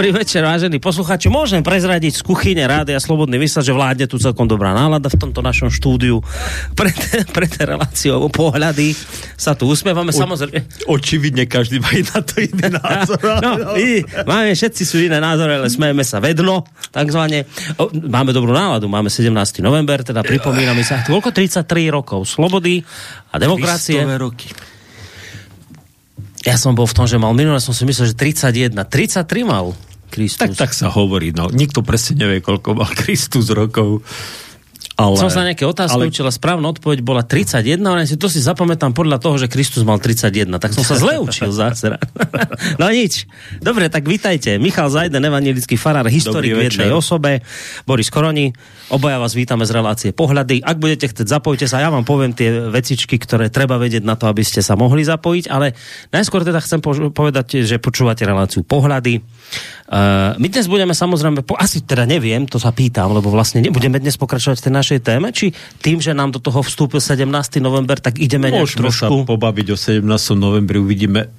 Dobrý večer, vážení poslucháči. Môžem prezradiť z kuchyne Rádia Slobodný vysielač, že vládne tu celkom dobrá nálada v tomto našom štúdiu. Pred, pred reláciou pohľady sa tu usmievame, o, samozrejme. Očividne každý má na to iný názor. no, my, máme, všetci sú iné názory, ale smejeme sa vedno, takzvané. O, máme dobrú náladu, máme 17. november, teda pripomíname sa, koľko 33 rokov slobody a demokracie. roky. Ja som bol v tom, že mal minulé, som si myslel, že 31. 33 mal Kristus. Tak, tak sa hovorí, no. Nikto presne nevie, koľko mal Kristus rokov. Ale, som sa nejaké otázky ale... učila, správna odpoveď bola 31, ale si to si zapamätám podľa toho, že Kristus mal 31, tak som sa zle učil zase. no nič. Dobre, tak vítajte. Michal Zajden, evangelický farár, historik v jednej osobe, Boris Koroni, obaja vás vítame z relácie Pohľady. Ak budete chcieť, zapojte sa, ja vám poviem tie vecičky, ktoré treba vedieť na to, aby ste sa mohli zapojiť, ale najskôr teda chcem povedať, že počúvate reláciu Pohľady. Uh, my dnes budeme samozrejme, po, asi teda neviem, to sa pýtam, lebo vlastne nebudeme dnes pokračovať v tej našej téme, či tým, že nám do toho vstúpil 17. november, tak ideme Môžeme trošku... sa pobaviť o 17. novembri, uvidíme,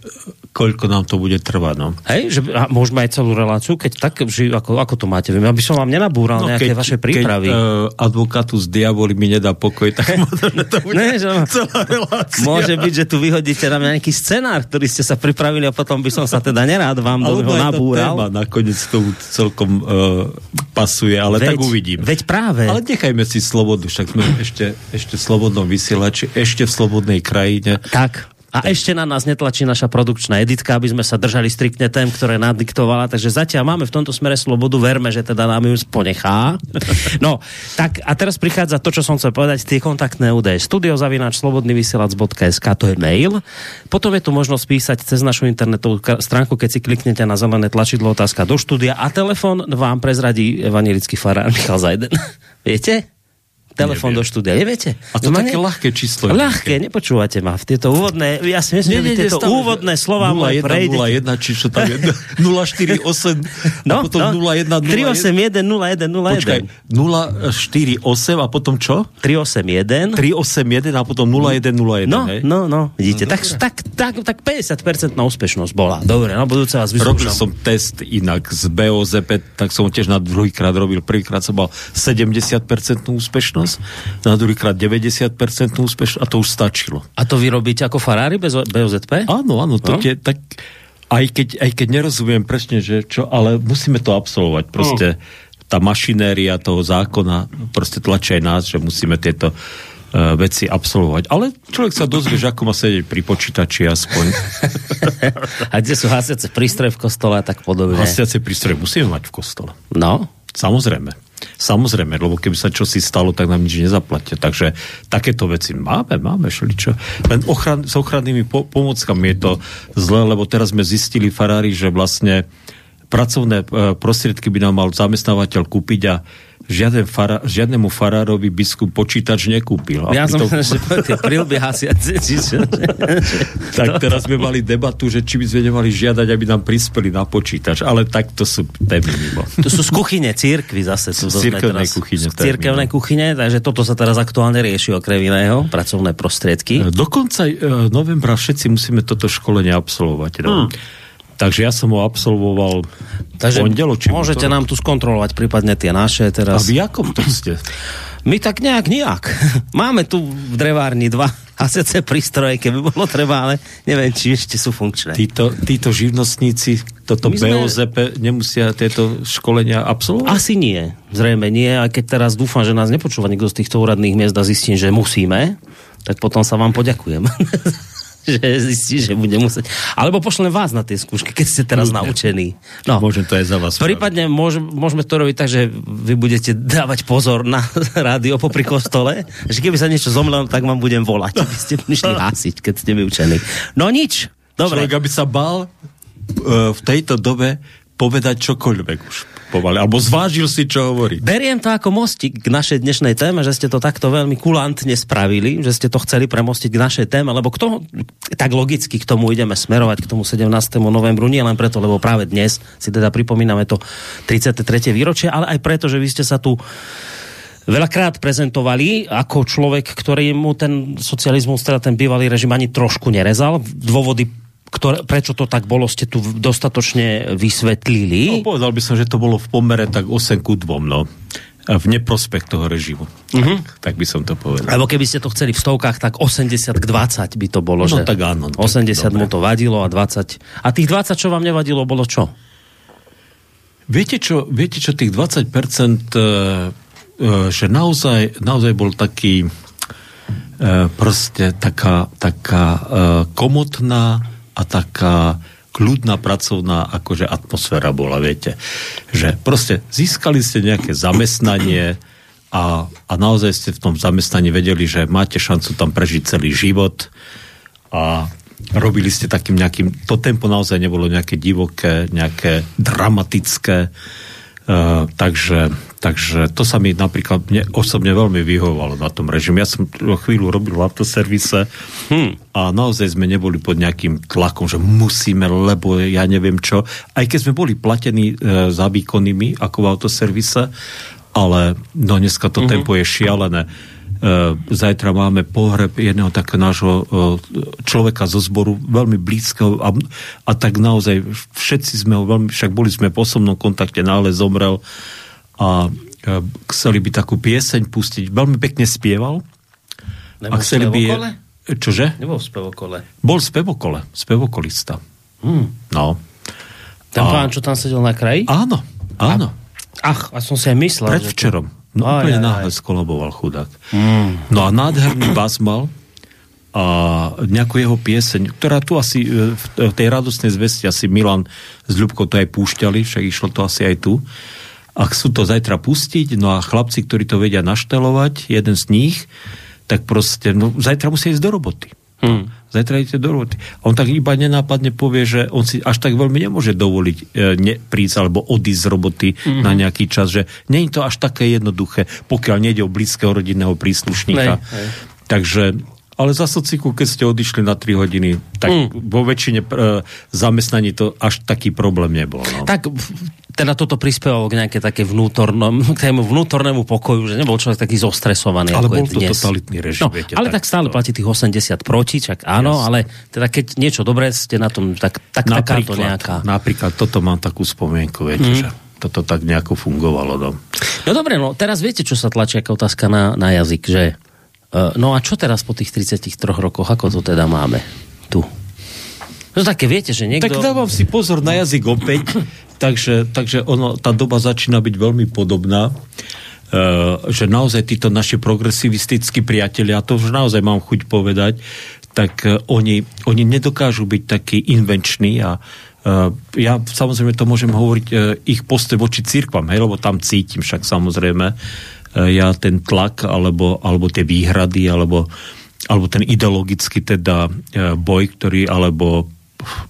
koľko nám to bude trvať. No. Hej, že a môžeme aj celú reláciu, keď tak, že, ako, ako to máte? Viem, aby som vám nenabúral no, nejaké keď, vaše prípravy. Keď uh, advokátu z diaboli mi nedá pokoj, tak to bude ne, že, celá relácia. Môže byť, že tu vyhodíte na nejaký scenár, ktorý ste sa pripravili a potom by som sa teda nerád vám do nabúral. Téma, nakoniec to celkom uh, pasuje, ale veď, tak uvidím. Veď práve. Ale nechajme si slobodu, však sme ešte, ešte v slobodnom vysielači, ešte v slobodnej krajine. Tak. A ešte na nás netlačí naša produkčná editka, aby sme sa držali striktne tém, ktoré nadiktovala. Takže zatiaľ máme v tomto smere slobodu, verme, že teda nám ju ponechá. No, tak a teraz prichádza to, čo som chcel povedať, tie kontaktné údaje. Studiozavináč slobodnyvysielac.sk to je mail. Potom je tu možnosť písať cez našu internetovú stránku, keď si kliknete na zelené tlačidlo otázka do štúdia a telefon vám prezradí evangelický farár Michal Zajden. Viete? Telefón do štúdia, neviete? A to no, také ne... ľahké číslo. Ľahké, nepočúvate ma. V tieto úvodné, ja si myslím, nie, tieto stav, úvodné slova 01, 01, či čo tam je, 048, no, a potom no, 01, 381, 01, 01. Počkaj, 048 a potom čo? 381. 381 a potom 0101, no, hej? No, no, vidíte, no, tak, tak, tak, tak 50% na úspešnosť bola. Dobre, no budúce vás vyskúšam. Robil som test inak z BOZP, tak som tiež na druhýkrát robil. Prvýkrát som mal 70% úspešnosť úspešnosť, na druhýkrát 90% úspešnosť a to už stačilo. A to vy robíte ako farári bez BOZP? Áno, áno, to no? tie, tak aj keď, aj keď nerozumiem presne, že čo, ale musíme to absolvovať. Proste no. tá mašinéria toho zákona proste tlačí aj nás, že musíme tieto uh, veci absolvovať. Ale človek sa dozvie, že ako má sedieť pri počítači aspoň. a kde sú hasiace prístroje v kostole a tak podobne? Hasiace prístroje musíme mať v kostole. No. Samozrejme. Samozrejme, lebo keby sa čosi stalo, tak nám nič nezaplatia. Takže takéto veci máme, máme šličo. Len ochran, s ochrannými po, pomockami je to zle, lebo teraz sme zistili farári, že vlastne pracovné e, prostriedky by nám mal zamestnávateľ kúpiť a žiaden fara, žiadnemu farárovi biskup počítač nekúpil. Ja som to... že tie prilby hasiace. tak teraz sme mali debatu, že či by sme nemali žiadať, aby nám prispeli na počítač, ale tak to sú témy mimo. To sú z kuchyne církvy zase. Sú církevné kuchyne. Z církevné kuchyne, takže toto sa teraz aktuálne rieši okrem iného, pracovné prostriedky. Do konca e, novembra všetci musíme toto školenie absolvovať. No? Hmm. Takže ja som ho absolvoval Takže pondelo, či môžete nám tu skontrolovať prípadne tie naše teraz. A vy ako to ste? My tak nejak, nejak. Máme tu v drevárni dva hasiace prístroje, keby bolo treba, ale neviem, či ešte sú funkčné. Títo, títo živnostníci, toto sme... BOZP nemusia tieto školenia absolvovať? Asi nie, zrejme nie, aj keď teraz dúfam, že nás nepočúva nikto z týchto úradných miest a zistím, že musíme, tak potom sa vám poďakujem. že zistí, že bude musieť. Alebo pošlem vás na tie skúšky, keď ste teraz Ľudne. naučení. No. Môžem to aj za vás. Prípadne môž, môžeme to robiť tak, že vy budete dávať pozor na rádio popri kostole, že keby sa niečo zomlelo, tak vám budem volať, aby ste prišli hásiť, keď ste vyučení. No nič. Dobre. Človek, aby sa bal uh, v tejto dobe povedať čokoľvek už pomaly, alebo zvážil si, čo hovorí. Beriem to ako mostík k našej dnešnej téme, že ste to takto veľmi kulantne spravili, že ste to chceli premostiť k našej téme, lebo k tomu, tak logicky k tomu ideme smerovať, k tomu 17. novembru, nie len preto, lebo práve dnes si teda pripomíname to 33. výročie, ale aj preto, že vy ste sa tu veľakrát prezentovali ako človek, ktorý mu ten socializmus, teda ten bývalý režim ani trošku nerezal. Dôvody ktoré, prečo to tak bolo, ste tu dostatočne vysvetlili. No, povedal by som, že to bolo v pomere tak 8 ku 2, no v neprospech toho režimu. Uh-huh. Tak, tak by som to povedal. Alebo keby ste to chceli v stovkách, tak 80 k 20 by to bolo, no, že tak áno. 80 tak, mu to vadilo a 20... A tých 20, čo vám nevadilo, bolo čo? Viete čo, viete čo tých 20%, e, e, že naozaj, naozaj bol taký e, proste taká, taká komotná a taká kľudná pracovná akože atmosféra bola, viete. Že proste získali ste nejaké zamestnanie a, a naozaj ste v tom zamestnaní vedeli, že máte šancu tam prežiť celý život a robili ste takým nejakým, to tempo naozaj nebolo nejaké divoké, nejaké dramatické, uh, takže Takže to sa mi napríklad mne osobne veľmi vyhovalo na tom režime. Ja som chvíľu robil v autoservise hmm. a naozaj sme neboli pod nejakým tlakom, že musíme, lebo ja neviem čo. Aj keď sme boli platení e, za výkonnými ako v autoservise, ale no dneska to mm-hmm. tempo je šialené. E, zajtra máme pohreb jedného takého nášho e, človeka zo zboru, veľmi blízkeho a, a tak naozaj všetci sme ho veľmi, však boli sme v osobnom kontakte, nále zomrel a e, chceli by takú pieseň pustiť. Veľmi pekne spieval. Nebol a chceli by... Čože? Nebol v spevokole. Bol v spevokole. Spevokolista. Hmm. No. Ten a... pán, čo tam sedel na kraji? Áno, áno. A, ach, a som si aj myslel. Predvčerom. No aj, úplne náhle aj. skoloboval chudák. Hmm. No a nádherný bas mal a nejakú jeho pieseň, ktorá tu asi e, v tej radostnej zvesti asi Milan s Ľubkou to aj púšťali, však išlo to asi aj tu a chcú to zajtra pustiť, no a chlapci, ktorí to vedia naštelovať, jeden z nich, tak proste, no zajtra musia ísť do roboty. Hmm. Zajtra idete do roboty. A on tak iba nenápadne povie, že on si až tak veľmi nemôže dovoliť e, ne, prísť alebo odísť z roboty hmm. na nejaký čas, že nie je to až také jednoduché, pokiaľ nejde o blízkeho rodinného príslušníka. Nej, nej. Takže ale za sociku, keď ste odišli na 3 hodiny, tak mm. vo väčšine e, zamestnaní to až taký problém nebol. No. Tak teda toto prispievalo k nejaké také vnútornom, k tému vnútornému pokoju, že nebol človek taký zostresovaný. Ale ako bol to dnes. totalitný režim. No, viete, ale tak, tak stále to... platí tých 80 proti, čak áno, Jasne. ale teda keď niečo dobré ste na tom, tak, tak takáto nejaká... Napríklad toto mám takú spomienku, viete, mm. že toto tak nejako fungovalo. No. no dobre, no teraz viete, čo sa tlačí ako otázka na, na jazyk, že no a čo teraz po tých 33 rokoch, ako to teda máme tu? No také viete, že niekto... Tak dávam si pozor na jazyk opäť, takže, takže ono, tá doba začína byť veľmi podobná. Uh, že naozaj títo naši progresivistickí priatelia, to už naozaj mám chuť povedať, tak uh, oni, oni nedokážu byť takí invenční a uh, ja samozrejme to môžem hovoriť uh, ich postoj voči církvam, hej, lebo tam cítim však samozrejme uh, ja ten tlak alebo, alebo tie výhrady alebo, alebo ten ideologický teda uh, boj, ktorý alebo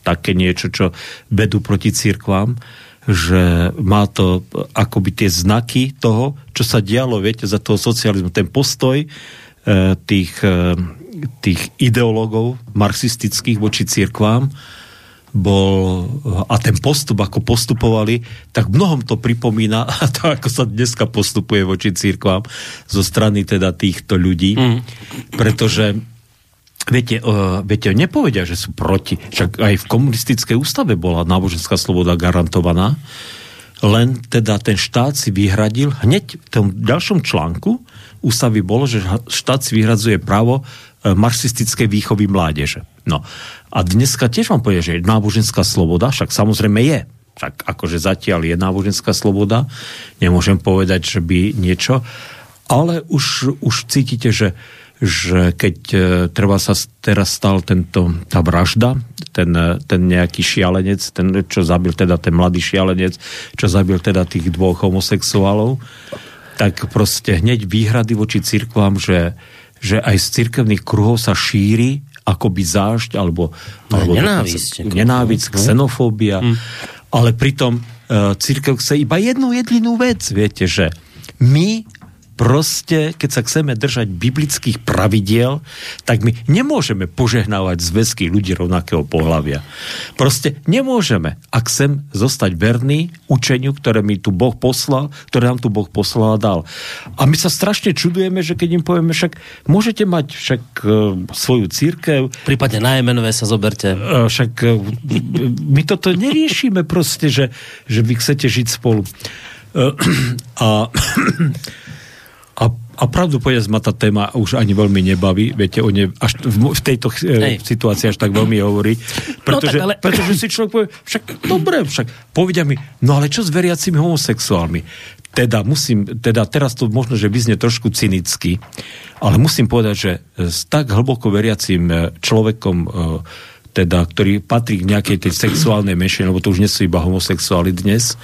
také niečo, čo vedú proti církvám, že má to akoby tie znaky toho, čo sa dialo, viete, za toho socializmu. Ten postoj tých, tých ideológov marxistických voči církvám bol, a ten postup, ako postupovali, tak mnohom to pripomína a to, ako sa dneska postupuje voči církvám zo strany teda týchto ľudí, mm. pretože Viete, uh, viete, nepovedia, že sú proti. Však aj v komunistickej ústave bola náboženská sloboda garantovaná. Len teda ten štát si vyhradil, hneď v tom ďalšom článku ústavy bolo, že štát si vyhradzuje právo marxistickej výchovy mládeže. No. A dneska tiež vám povie, že náboženská sloboda, však samozrejme je. Však akože zatiaľ je náboženská sloboda. Nemôžem povedať, že by niečo. Ale už, už cítite, že že keď e, treba sa teraz stal tento, tá vražda, ten, e, ten nejaký šialenec, ten, čo zabil teda ten mladý šialenec, čo zabil teda tých dvoch homosexuálov, tak proste hneď výhrady voči cirkvám, že, že aj z cirkevných kruhov sa šíri akoby zášť, alebo, alebo nenávisť, nenávisť, no. xenofóbia, mm. ale pritom uh, církev chce iba jednu jedinú vec, viete, že my proste, keď sa chceme držať biblických pravidiel, tak my nemôžeme požehnávať zväzky ľudí rovnakého pohľavia. Proste nemôžeme, ak chcem zostať verný učeniu, ktoré mi tu Boh poslal, ktoré nám tu Boh poslal a dal. A my sa strašne čudujeme, že keď im povieme, však môžete mať však uh, svoju církev. Prípadne najmenové sa zoberte. Uh, však uh, my toto neriešime proste, že, že vy chcete žiť spolu. Uh, a a, pravdu povedať ma tá téma už ani veľmi nebaví, viete, o ne, až v, v tejto e, situácii až tak veľmi hovorí, pretože, no, ale... pretože si človek povie, však dobre, však povedia mi, no ale čo s veriacimi homosexuálmi? Teda musím, teda teraz to možno, že vyznie trošku cynicky, ale musím povedať, že s tak hlboko veriacím e, človekom e, teda, ktorý patrí k nejakej tej sexuálnej menšine, lebo to už nie sú iba homosexuáli dnes,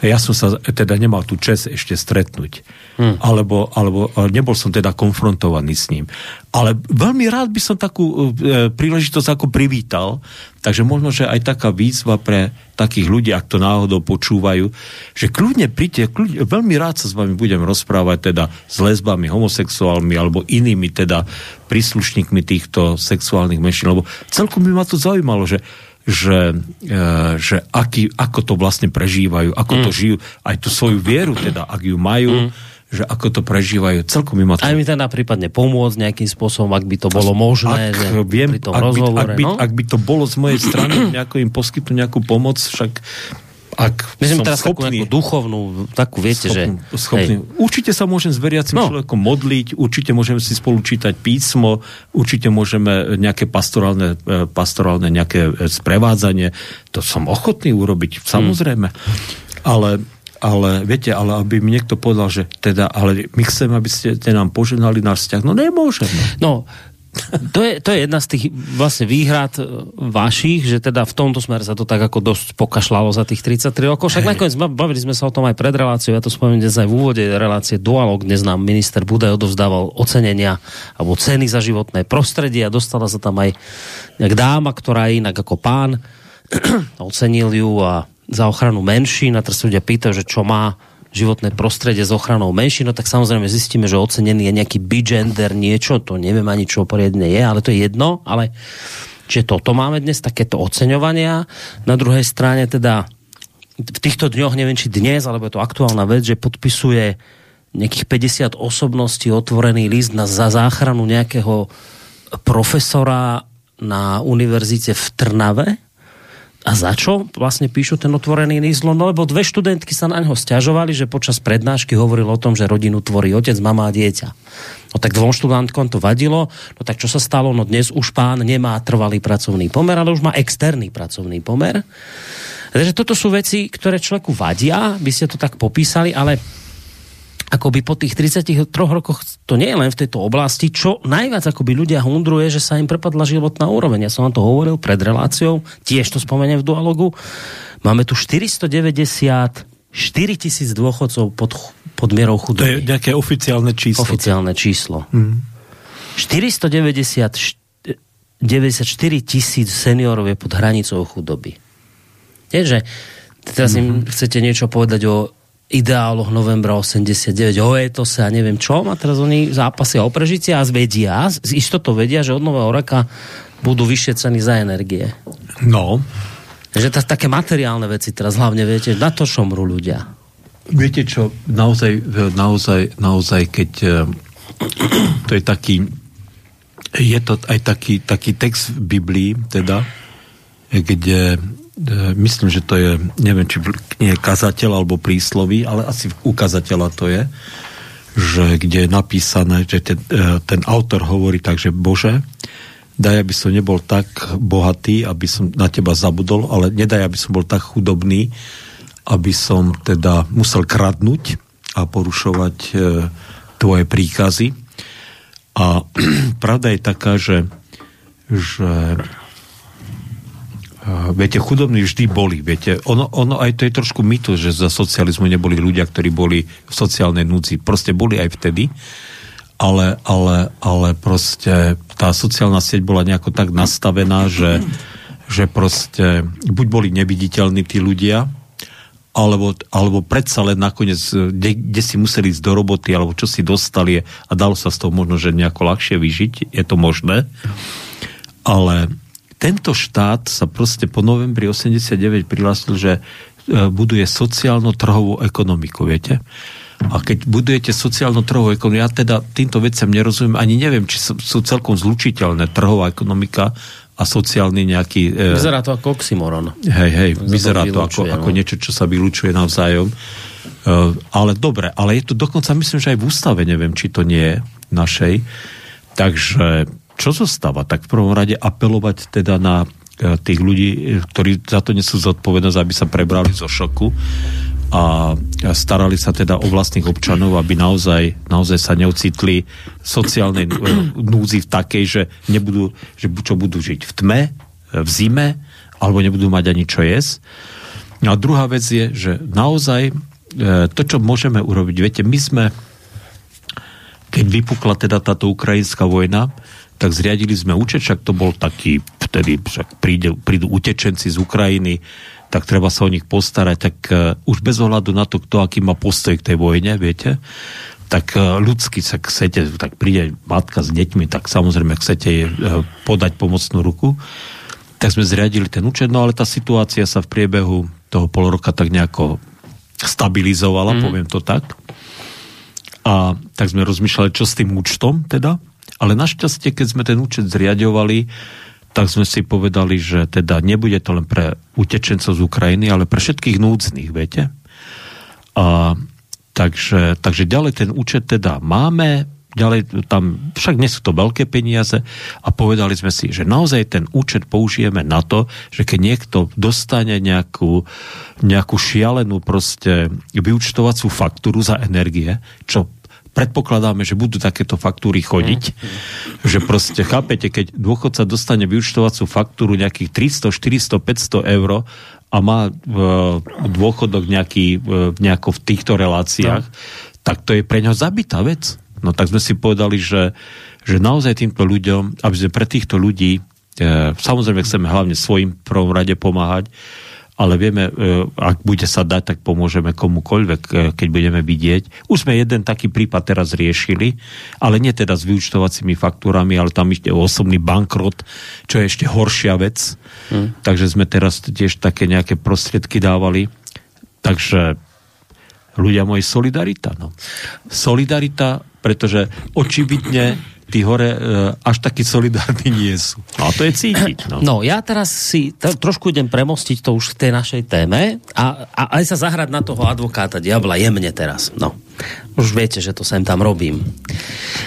ja som sa teda nemal tú čest ešte stretnúť. Hmm. Alebo, alebo nebol som teda konfrontovaný s ním. Ale veľmi rád by som takú e, príležitosť ako privítal, takže možno, že aj taká výzva pre takých ľudí, ak to náhodou počúvajú, že kľudne príďte, kľudne, veľmi rád sa s vami budem rozprávať teda s lesbami, homosexuálmi alebo inými teda príslušníkmi týchto sexuálnych menšín, lebo celkom by ma to zaujímalo, že že, e, že aký, ako to vlastne prežívajú, ako mm. to žijú, aj tú svoju vieru teda, ak ju majú, mm. že ako to prežívajú, celkom to... Aj mi teda prípadne pomôcť nejakým spôsobom, ak by to bolo možné, ak, že viem, pri tom ak, rozhovore, by, ak, by, no? ak by to bolo z mojej strany, nejako im poskytnúť nejakú pomoc, však ak Myslím teraz schopný, takú duchovnú, takú viete, schopný, že... Schopný. Určite sa môžem s veriacim no. človekom modliť, určite môžeme si spolu čítať písmo, určite môžeme nejaké pastorálne, e, pastorálne nejaké e, sprevádzanie. To som ochotný urobiť, samozrejme. Hmm. Ale ale viete, ale aby mi niekto povedal, že teda, ale my chceme, aby ste nám poženali náš vzťah, no nemôžeme. No, to je, to je jedna z tých vlastne výhrad e, vašich, že teda v tomto smere sa to tak ako dosť pokašľalo za tých 33 rokov. Však nakoniec bavili sme sa o tom aj pred reláciou, ja to spomeniem dnes aj v úvode relácie Dualog, dnes nám minister Budaj odovzdával ocenenia alebo ceny za životné prostredie a dostala sa tam aj nejak dáma, ktorá je inak ako pán, ocenil ju a za ochranu menšín a teraz ľudia pýtajú, že čo má životné prostredie s ochranou menší, no tak samozrejme zistíme, že ocenený je nejaký bigender, niečo, to neviem ani čo poriadne je, ale to je jedno, ale že toto máme dnes, takéto oceňovania. Na druhej strane teda v týchto dňoch, neviem či dnes, alebo je to aktuálna vec, že podpisuje nejakých 50 osobností otvorený list na, za záchranu nejakého profesora na univerzite v Trnave, a za čo vlastne píšu ten otvorený list? No lebo dve študentky sa na neho stiažovali, že počas prednášky hovoril o tom, že rodinu tvorí otec, mama a dieťa. No tak dvom študentkom to vadilo, no tak čo sa stalo? No dnes už pán nemá trvalý pracovný pomer, ale už má externý pracovný pomer. Takže toto sú veci, ktoré človeku vadia, by ste to tak popísali, ale akoby po tých 33 rokoch, to nie je len v tejto oblasti, čo najviac akoby ľudia hundruje, že sa im prepadla životná úroveň. Ja som vám to hovoril pred reláciou, tiež to spomeniem v dualogu. Máme tu 490 4 tisíc dôchodcov pod, pod mierou chudoby. To je nejaké oficiálne číslo. Oficiálne číslo. Mm. 490 94 tisíc seniorov je pod hranicou chudoby. Je, že teraz mm-hmm. im chcete niečo povedať o ideáloch novembra 89, o etose a neviem čo, a teraz oni zápasia o prežitie a zvedia, z istotou vedia, že od nového roka budú vyššie ceny za energie. No. Že to, také materiálne veci teraz hlavne, viete, na to šomru ľudia. Viete čo, naozaj, naozaj, naozaj, keď eh, to je taký je to aj taký, taký text v Biblii, teda, kde myslím, že to je, neviem, či nie je kazateľ alebo príslovy, ale asi ukazateľa to je, že kde je napísané, že ten, e, ten autor hovorí tak, že Bože, daj, aby som nebol tak bohatý, aby som na teba zabudol, ale nedaj, aby som bol tak chudobný, aby som teda musel kradnúť a porušovať e, tvoje príkazy. A pravda je taká, že, že viete, chudobní vždy boli, viete, ono, ono aj to je trošku mýtus, že za socializmu neboli ľudia, ktorí boli v sociálnej núdzi. Proste boli aj vtedy, ale, ale, ale proste tá sociálna sieť bola nejako tak nastavená, že, že proste buď boli neviditeľní tí ľudia, alebo, alebo predsa len nakoniec, kde, kde si museli ísť do roboty, alebo čo si dostali a dalo sa z toho možno, že nejako ľahšie vyžiť, je to možné. Ale tento štát sa proste po novembri 89 prihlásil, že e, buduje sociálno-trhovú ekonomiku, viete? A keď budujete sociálno-trhovú ekonomiku, ja teda týmto veciam nerozumiem, ani neviem, či sú, sú celkom zlučiteľné trhová ekonomika a sociálny nejaký... E... Vyzerá to ako oxymoron. Hej, hej, vyzerá to, to ako, no. ako niečo, čo sa vylúčuje navzájom. E, ale dobre, ale je to dokonca, myslím, že aj v ústave, neviem, či to nie je našej. Takže čo zostáva? Tak v prvom rade apelovať teda na e, tých ľudí, ktorí za to nesú zodpovednosť, aby sa prebrali zo šoku a starali sa teda o vlastných občanov, aby naozaj, naozaj sa neocitli sociálnej e, núzi v takej, že, nebudú, že čo budú žiť v tme, v zime, alebo nebudú mať ani čo jesť. A druhá vec je, že naozaj e, to, čo môžeme urobiť, viete, my sme, keď vypukla teda táto ukrajinská vojna, tak zriadili sme účet, však to bol taký, vtedy však príde, prídu utečenci z Ukrajiny, tak treba sa o nich postarať, tak uh, už bez ohľadu na to, kto aký má postoj k tej vojne, viete, tak uh, ľudsky sa chcete, tak príde matka s deťmi, tak samozrejme chcete jej uh, podať pomocnú ruku, tak sme zriadili ten účet, no ale tá situácia sa v priebehu toho pol roka tak nejako stabilizovala, mm. poviem to tak. A tak sme rozmýšľali, čo s tým účtom teda, ale našťastie, keď sme ten účet zriadovali, tak sme si povedali, že teda nebude to len pre utečencov z Ukrajiny, ale pre všetkých núdznych, viete? A, takže, takže ďalej ten účet teda máme, ďalej tam, však nie sú to veľké peniaze a povedali sme si, že naozaj ten účet použijeme na to, že keď niekto dostane nejakú, nejakú šialenú proste vyučtovacú faktúru za energie, čo predpokladáme, že budú takéto faktúry chodiť, mm. že proste, chápete, keď dôchodca dostane vyučtovacú faktúru nejakých 300, 400, 500 eur a má v dôchodok nejaký, nejako v týchto reláciách, no. tak to je pre ňo zabitá vec. No tak sme si povedali, že, že naozaj týmto ľuďom, aby sme pre týchto ľudí, e, samozrejme chceme hlavne svojim prvom rade pomáhať, ale vieme, e, ak bude sa dať, tak pomôžeme komukoľvek, e, keď budeme vidieť. Už sme jeden taký prípad teraz riešili, ale nie teda s vyučtovacími faktúrami, ale tam ešte osobný bankrot, čo je ešte horšia vec. Hmm. Takže sme teraz tiež také nejaké prostriedky dávali. Takže ľudia moji, solidarita. No. Solidarita, pretože očividne tí hore e, až takí solidárni nie sú. No a to je cítiť. No, no ja teraz si t- trošku idem premostiť to už v tej našej téme a, a aj sa zahrať na toho advokáta diabla jemne teraz. No, už viete, že to sem tam robím.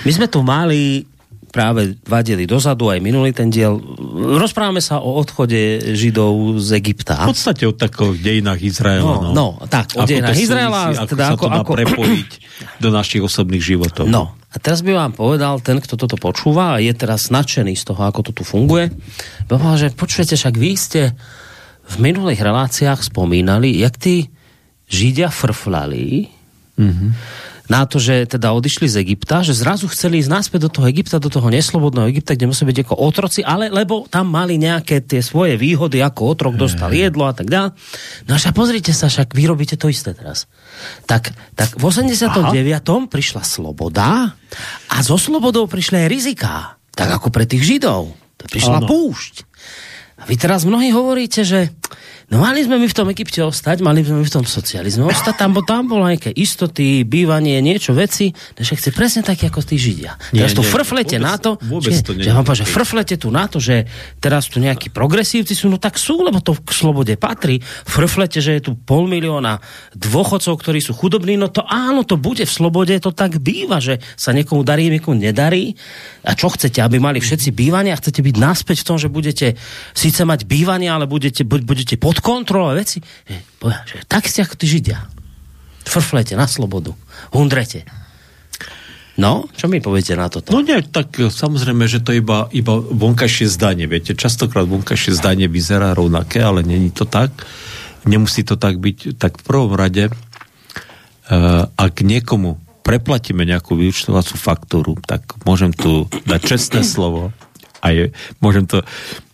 My sme tu mali práve vadili dozadu, aj minulý ten diel. Rozprávame sa o odchode Židov z Egypta. V podstate o takových dejinách Izraela. No, no. no tak, o dejinách Izraela. Ako teda sa ako, to má ako... prepojiť do našich osobných životov. No, a teraz by vám povedal ten, kto toto počúva a je teraz nadšený z toho, ako to tu funguje, povedal, že počujete, však vy ste v minulých reláciách spomínali, jak tí Židia frflali, mm-hmm na to, že teda odišli z Egypta, že zrazu chceli ísť naspäť do toho Egypta, do toho neslobodného Egypta, kde museli byť ako otroci, ale lebo tam mali nejaké tie svoje výhody, ako otrok dostal jedlo a tak ďalej. No a pozrite sa, však vy robíte to isté teraz. Tak, tak v 89. Aha. prišla sloboda a zo slobodou prišli aj riziká. Tak ako pre tých Židov. To prišla ano. púšť. A vy teraz mnohí hovoríte, že No mali sme my v tom Egypte ostať, mali sme my v tom socializme ostať, tam, bo tam bolo nejaké istoty, bývanie, niečo, veci, že chce presne tak, ako tí Židia. Nie, teraz tu frflete vôbec, na to, že, to že, vám že frflete tu na to, že teraz tu nejakí progresívci sú, no tak sú, lebo to k slobode patrí. Frflete, že je tu pol milióna dôchodcov, ktorí sú chudobní, no to áno, to bude v slobode, to tak býva, že sa niekomu darí, niekomu nedarí. A čo chcete, aby mali všetci bývanie a chcete byť naspäť v tom, že budete síce mať bývanie, ale budete, budete pod kontrolou veci. Že, tak ste ako tí Židia. Frflete na slobodu. Hundrete. No, čo mi poviete na toto? No nie, tak e, samozrejme, že to iba, iba vonkajšie zdanie. Viete, častokrát vonkajšie zdanie vyzerá rovnaké, ale není to tak. Nemusí to tak byť. Tak v prvom rade, uh, ak niekomu preplatíme nejakú vyučtovacú faktúru, tak môžem tu dať čestné slovo a je, môžem to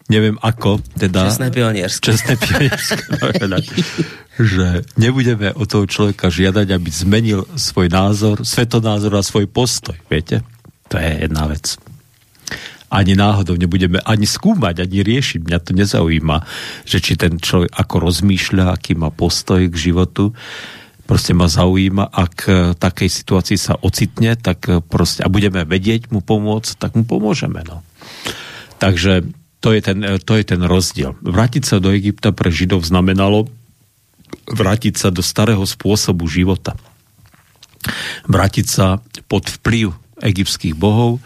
neviem ako, teda... Čestné pionierské. Čestné pionierské. že nebudeme od toho človeka žiadať, aby zmenil svoj názor, svetonázor a svoj postoj, viete? To je jedna vec. Ani náhodou nebudeme ani skúmať, ani riešiť. Mňa to nezaujíma, že či ten človek ako rozmýšľa, aký má postoj k životu. Proste ma zaujíma, ak v takej situácii sa ocitne, tak proste, a budeme vedieť mu pomôcť, tak mu pomôžeme. No. Takže to je, ten, to je ten rozdiel. Vrátiť sa do Egypta pre Židov znamenalo vrátiť sa do starého spôsobu života. Vrátiť sa pod vplyv egyptských bohov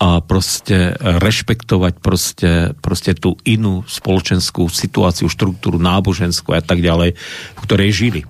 a proste rešpektovať proste, proste tú inú spoločenskú situáciu, štruktúru náboženskú a tak ďalej, v ktorej žili.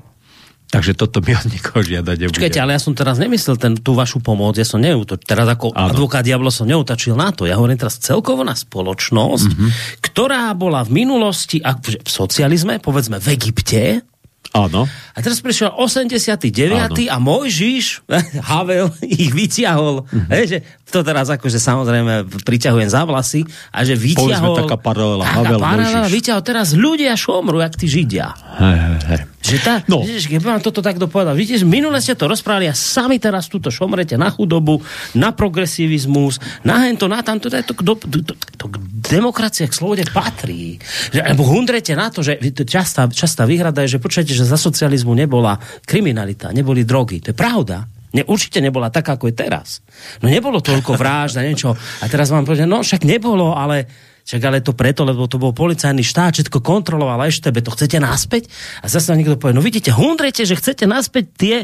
Takže toto mi od nikoho žiadať nebude. Počkajte, ale ja som teraz nemyslel ten, tú vašu pomoc, ja som neutočil, teraz ako ano. advokát Diablo som neutačil na to, ja hovorím teraz celkovo na spoločnosť, mm-hmm. ktorá bola v minulosti, v socializme, povedzme v Egypte, Áno. A teraz prišiel 89. Áno. a Mojžiš, Havel, ich vyťahol. Mm-hmm. Že to teraz akože samozrejme priťahujem za vlasy a že vyťahol... Povedzme taká paralela, Havel, paralela, Mojžiš. vyťahol teraz ľudia šomru, jak tí Židia. Hej, hej, hej. Že tá, no. Vidíš, keď vám toto takto povedal, vidíte, minule ste to rozprávali a sami teraz túto šomrete na chudobu, na progresivizmus, na hento, na tamto, to, to, to, to, to, demokracia k slobode patrí. Že, alebo hundrete na to, že častá, častá výhrada je, že počujete, že za socializmu nebola kriminalita, neboli drogy. To je pravda. Ne, určite nebola taká, ako je teraz. No nebolo toľko vražd a niečo. A teraz vám poviem, no však nebolo, ale však ale to preto, lebo to bol policajný štát, všetko kontroloval ešte, to chcete naspäť? A zase niekto povie, no vidíte, hundrete, že chcete naspäť tie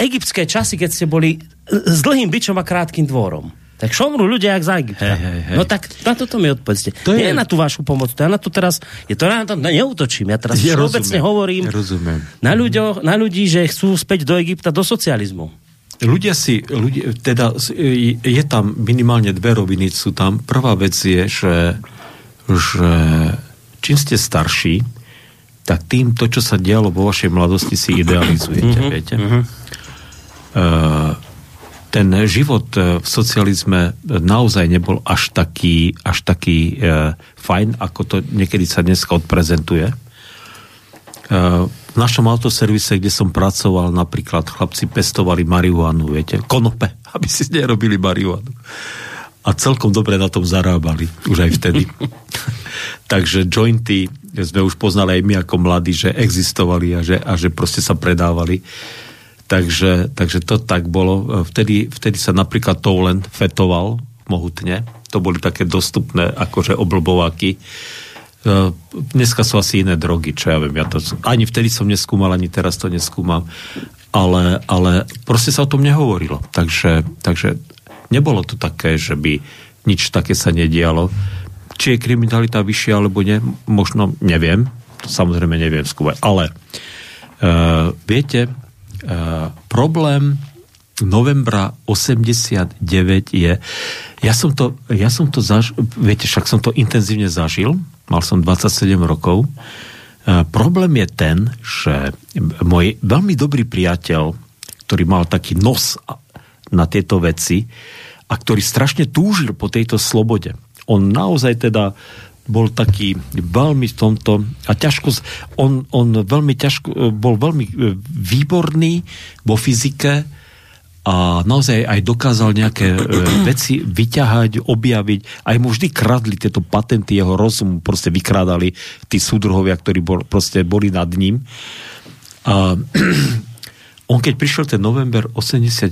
egyptské časy, keď ste boli s dlhým bičom a krátkým dvorom. Tak šomru ľudia jak za Egypta. Hey, hey, hey. No tak na toto mi odpovedzte. To Nie je... na tú vašu pomoc, to ja na to teraz, je to na to neutočím. Ja teraz ja všeobecne hovorím ja rozumiem. Na, ľuďo, na ľudí, že chcú späť do Egypta, do socializmu ľudia si, ľudia, teda je tam minimálne dve roviny, sú tam. Prvá vec je, že, že čím ste starší, tak tým to, čo sa dialo vo vašej mladosti, si idealizujete, mm-hmm, viete? Mm-hmm. Uh, ten život v socializme naozaj nebol až taký, až taký uh, fajn, ako to niekedy sa dneska odprezentuje. Uh, v našom autoservise, kde som pracoval, napríklad chlapci pestovali marihuanu, viete, konope, aby si nerobili marihuanu. A celkom dobre na tom zarábali, už aj vtedy. Takže jointy sme už poznali aj my ako mladí, že existovali a že, a že proste sa predávali. Takže, takže to tak bolo. Vtedy, vtedy sa napríklad Toulen fetoval mohutne. To boli také dostupné akože oblbováky dneska sú asi iné drogy, čo ja viem. Ja to, ani vtedy som neskúmal, ani teraz to neskúmam. Ale, ale proste sa o tom nehovorilo. Takže, takže nebolo to také, že by nič také sa nedialo. Či je kriminalita vyššia alebo nie, možno neviem. Samozrejme neviem skúmať. Ale uh, viete, uh, problém novembra 89 je, ja som to, ja som to zažil, viete, však som to intenzívne zažil, mal som 27 rokov. E, problém je ten, že môj veľmi dobrý priateľ, ktorý mal taký nos na tieto veci a ktorý strašne túžil po tejto slobode. On naozaj teda bol taký veľmi v tomto a ťažko, on, on veľmi ťažko, bol veľmi e, výborný vo fyzike, a naozaj aj dokázal nejaké e, veci vyťahať, objaviť. Aj mu vždy kradli tieto patenty, jeho rozum proste vykrádali tí súdruhovia, ktorí bol, proste boli nad ním. A on keď prišiel ten november 89,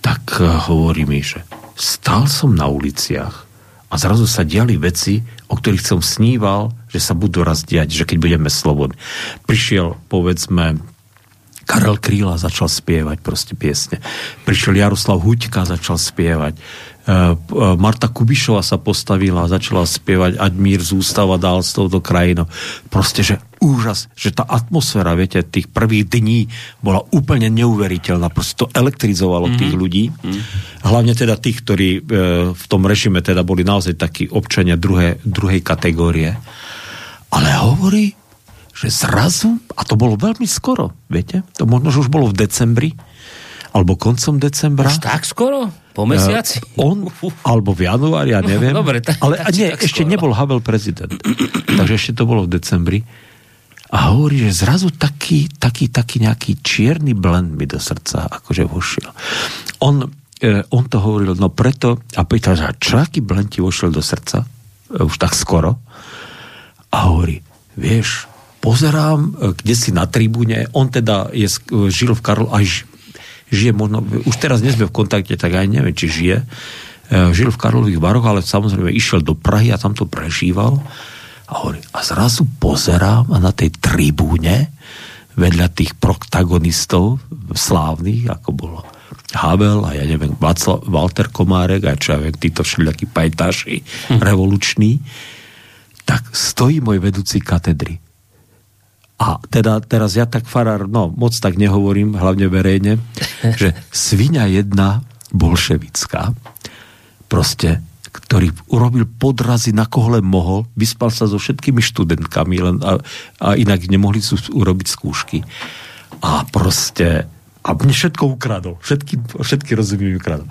tak e, hovorí mi, že stál som na uliciach a zrazu sa diali veci, o ktorých som sníval, že sa budú raz diať, že keď budeme slobodní. Prišiel, povedzme, Karel Kríla začal spievať proste piesne. Prišiel Jaroslav Huťka, začal spievať. E, e, Marta Kubišova sa postavila a začala spievať Ať mír zústava dál s touto krajinou. Proste, že úžas, že tá atmosféra, viete, tých prvých dní bola úplne neuveriteľná. Proste to elektrizovalo mm-hmm. tých ľudí. Mm-hmm. Hlavne teda tých, ktorí e, v tom režime teda boli naozaj takí občania druhé, druhej kategórie. Ale hovorí, že zrazu, a to bolo veľmi skoro, viete, to možno, že už bolo v decembri, alebo koncom decembra. Už tak skoro? Po mesiaci? Uh, on, alebo v januári, ja neviem. Dobre, tak, ale tak, nie, tak ešte skoro. nebol Havel prezident. Takže ešte to bolo v decembri. A hovorí, že zrazu taký, taký, taký nejaký čierny blend mi do srdca akože vošiel. On, e, on to hovoril, no preto, a pýtal, že čo aký blend ti vošiel do srdca? E, už tak skoro. A hovorí, vieš, pozerám, e, kde si na tribúne, on teda je, e, žil v Karol, aj žije možno, už teraz nie sme v kontakte, tak aj neviem, či žije, e, žil v Karlových Varoch, ale samozrejme išiel do Prahy a tam to prežíval a, hovorí, a zrazu pozerám a na tej tribúne vedľa tých protagonistov slávnych, ako bolo Havel a ja neviem, Václav, Walter Komárek a čo ja viem, títo všelijakí pajtaši hm. revoluční, tak stojí môj vedúci katedry. A teda teraz ja tak farár, no moc tak nehovorím, hlavne verejne, že svinia jedna bolševická, proste ktorý urobil podrazy na koho len mohol, vyspal sa so všetkými študentkami len a, a inak nemohli sú urobiť skúšky. A proste a mne všetko ukradol. Všetky, všetky rozumiem ukradol.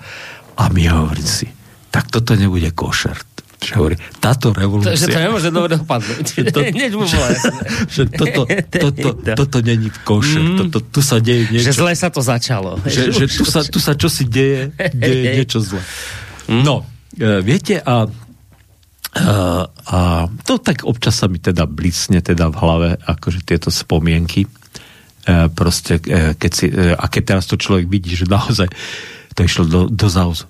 A my hovorím si, tak toto nebude košer. Že hovorí, táto revolúcia... To, že to nemôže dobre dopadnúť. To, že toto, toto, toto není košer. Mm. Toto, tu sa deje niečo... Že zle sa to začalo. Že, že tu, sa, tu sa čosi deje, deje niečo zle. Mm. No, E, viete, a, a, a to tak občas sa mi teda blicne teda v hlave, akože tieto spomienky. E, proste, e, keď si, a keď teraz to človek vidí, že naozaj to išlo do, do zauzu.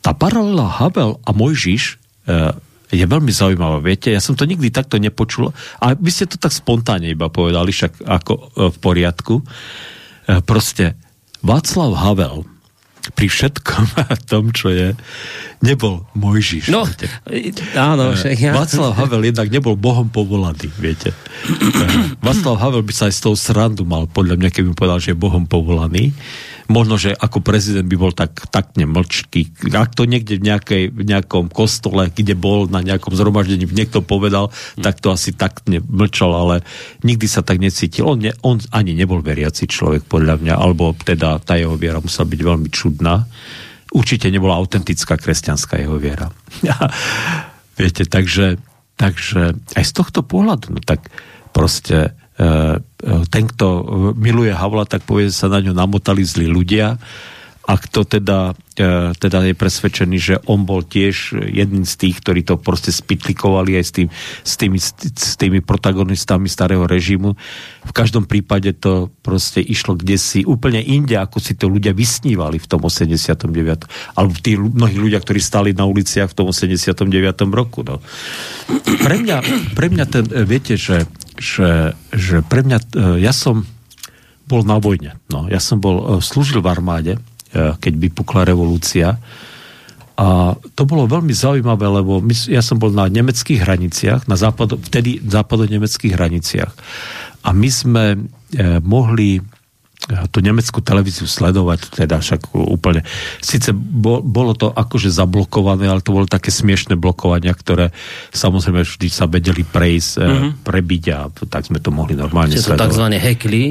Tá paralela Havel a Mojžiš je veľmi zaujímavá, viete, ja som to nikdy takto nepočul a vy ste to tak spontánne iba povedali, však ako v poriadku. Proste Václav Havel pri všetkom tom, čo je, nebol Mojžiš. No, áno. Však ja. Václav Havel jednak nebol Bohom povolaný, viete. Václav Havel by sa aj s tou srandu mal, podľa mňa, keby povedal, že je Bohom povolaný možno, že ako prezident by bol tak, tak nemlčký. Ak to niekde v, nejakej, v nejakom kostole, kde bol na nejakom zhromaždení, niekto povedal, tak to asi tak mlčal, ale nikdy sa tak necítil. On, ne, on ani nebol veriaci človek, podľa mňa, alebo teda tá jeho viera musela byť veľmi čudná. Určite nebola autentická kresťanská jeho viera. Viete, takže, takže aj z tohto pohľadu, no tak proste ten, kto miluje Havla, tak povie, sa na ňo namotali zlí ľudia a kto teda, e, teda je presvedčený, že on bol tiež jedným z tých, ktorí to proste spitlikovali aj s, tým, s, tými, s tými protagonistami starého režimu. V každom prípade to proste išlo kde si úplne inde, ako si to ľudia vysnívali v tom 89. Alebo tí mnohí ľudia, ktorí stali na uliciach v tom 89. roku. No. Pre, mňa, pre mňa ten, viete, že že, že pre mňa, e, ja som bol na vojne. No, ja som bol, e, slúžil v armáde, e, keď vypukla revolúcia. A to bolo veľmi zaujímavé, lebo my, ja som bol na nemeckých hraniciach, na západo, vtedy západo-nemeckých hraniciach. A my sme mohli tú nemeckú televíziu sledovať, teda však úplne. Sice bo, bolo to akože zablokované, ale to bolo také smiešné blokovania, ktoré samozrejme vždy sa vedeli prejsť, mm-hmm. prebiť a tak sme to mohli normálne Čiže sledovať. takzvané hekli?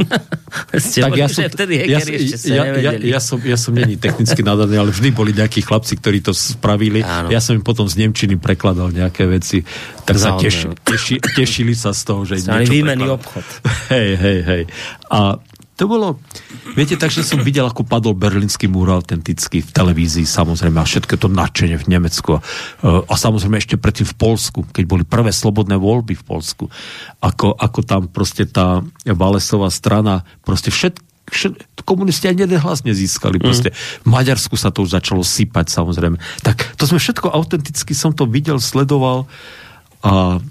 tak ja som, ja, ja, ja, ja, som, ja som není technicky nadaný, ale vždy boli nejakí chlapci, ktorí to spravili. Áno. Ja som im potom z Nemčiny prekladal nejaké veci, tak sa teši, teši, tešili sa z toho, že niečo výmený obchod. Hej, hej, hej. A to bolo, viete, takže som videl, ako padol berlínsky múr autenticky v televízii, samozrejme, a všetko to nadšenie v Nemecku. A, a samozrejme ešte predtým v Polsku, keď boli prvé slobodné voľby v Polsku. Ako, ako tam proste tá Valesová strana, proste všetko všet, komunisti ani jeden hlas nezískali. Mm. Proste v Maďarsku sa to už začalo sypať, samozrejme. Tak to sme všetko autenticky, som to videl, sledoval a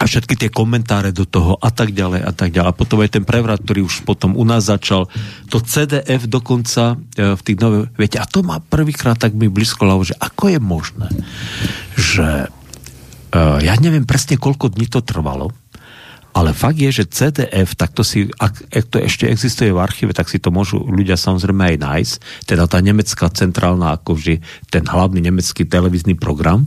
a všetky tie komentáre do toho a tak ďalej a tak ďalej. A potom aj ten prevrat, ktorý už potom u nás začal. To CDF dokonca e, v tých nových... Viete, a to má prvýkrát tak mi blízko lavo, že ako je možné, že uh, ja neviem presne, koľko dní to trvalo, ale fakt je, že CDF, tak to si, ak, ak to ešte existuje v archíve, tak si to môžu ľudia samozrejme aj nájsť, teda tá nemecká centrálna, akože ten hlavný nemecký televízny program,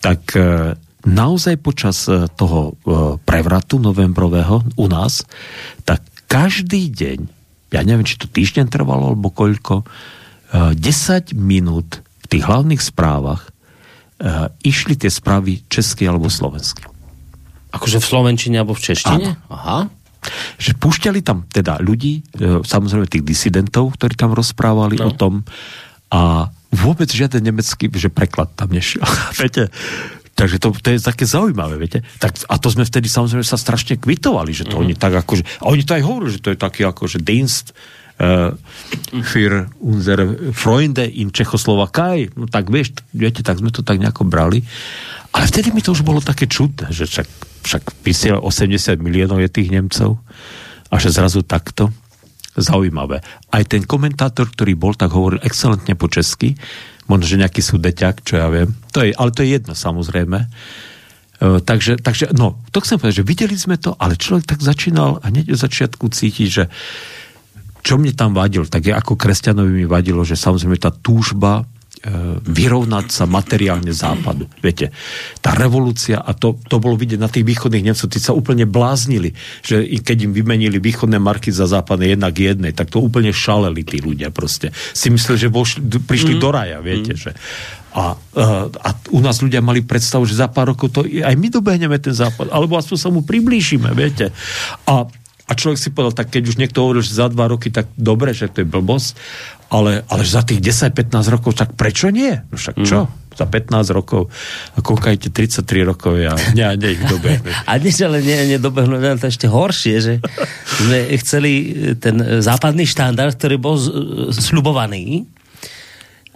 tak uh, naozaj počas e, toho e, prevratu novembrového u nás, tak každý deň, ja neviem, či to týždeň trvalo, alebo koľko, 10 e, minút v tých hlavných správach išli tie správy česky alebo slovensky. Akože v Slovenčine alebo v Češtine? Áno. Aha. Že púšťali tam teda ľudí, samozrejme tých disidentov, ktorí tam rozprávali no. o tom a vôbec žiaden nemecký, že preklad tam nešiel. Viete, Takže to, to je také zaujímavé, viete. Tak, a to sme vtedy samozrejme sa strašne kvitovali, že to mm. oni tak akože, a oni to aj hovorili, že to je taký akože Dienst uh, für unser Freunde in Čechoslovakaj, no tak vieš, viete, tak sme to tak nejako brali. Ale vtedy mi to už bolo také čudné, že však, však vysiela 80 miliónov je tých Nemcov a že zrazu takto zaujímavé. Aj ten komentátor, ktorý bol, tak hovoril excelentne po česky, možno, že nejaký súdeťak, čo ja viem. To je, ale to je jedno samozrejme. Uh, takže, takže, no, to chcem povedať, že videli sme to, ale človek tak začínal hneď od začiatku cítiť, že čo mne tam vadilo, tak je ako kresťanovi mi vadilo, že samozrejme tá túžba vyrovnať sa materiálne západu. Viete, tá revolúcia, a to, to bolo vidieť na tých východných Nemcov, tí sa úplne bláznili, že keď im vymenili východné marky za západné jednak jednej, tak to úplne šaleli tí ľudia proste. Si mysleli, že vošli, prišli mm. do raja, viete, mm. že a, e, a u nás ľudia mali predstavu, že za pár rokov to aj my dobehneme ten západ, alebo aspoň sa mu priblížime, viete. A a človek si povedal, tak keď už niekto hovoril, že za dva roky, tak dobre, že to je blbosť, ale, ale za tých 10-15 rokov, tak prečo nie? No však čo? Mm. Za 15 rokov, a koľkajte, 33 rokov, ja ne, ne ich. A dnes ale nie, nedobehnú, to ešte horšie, že sme chceli ten západný štandard, ktorý bol sľubovaný,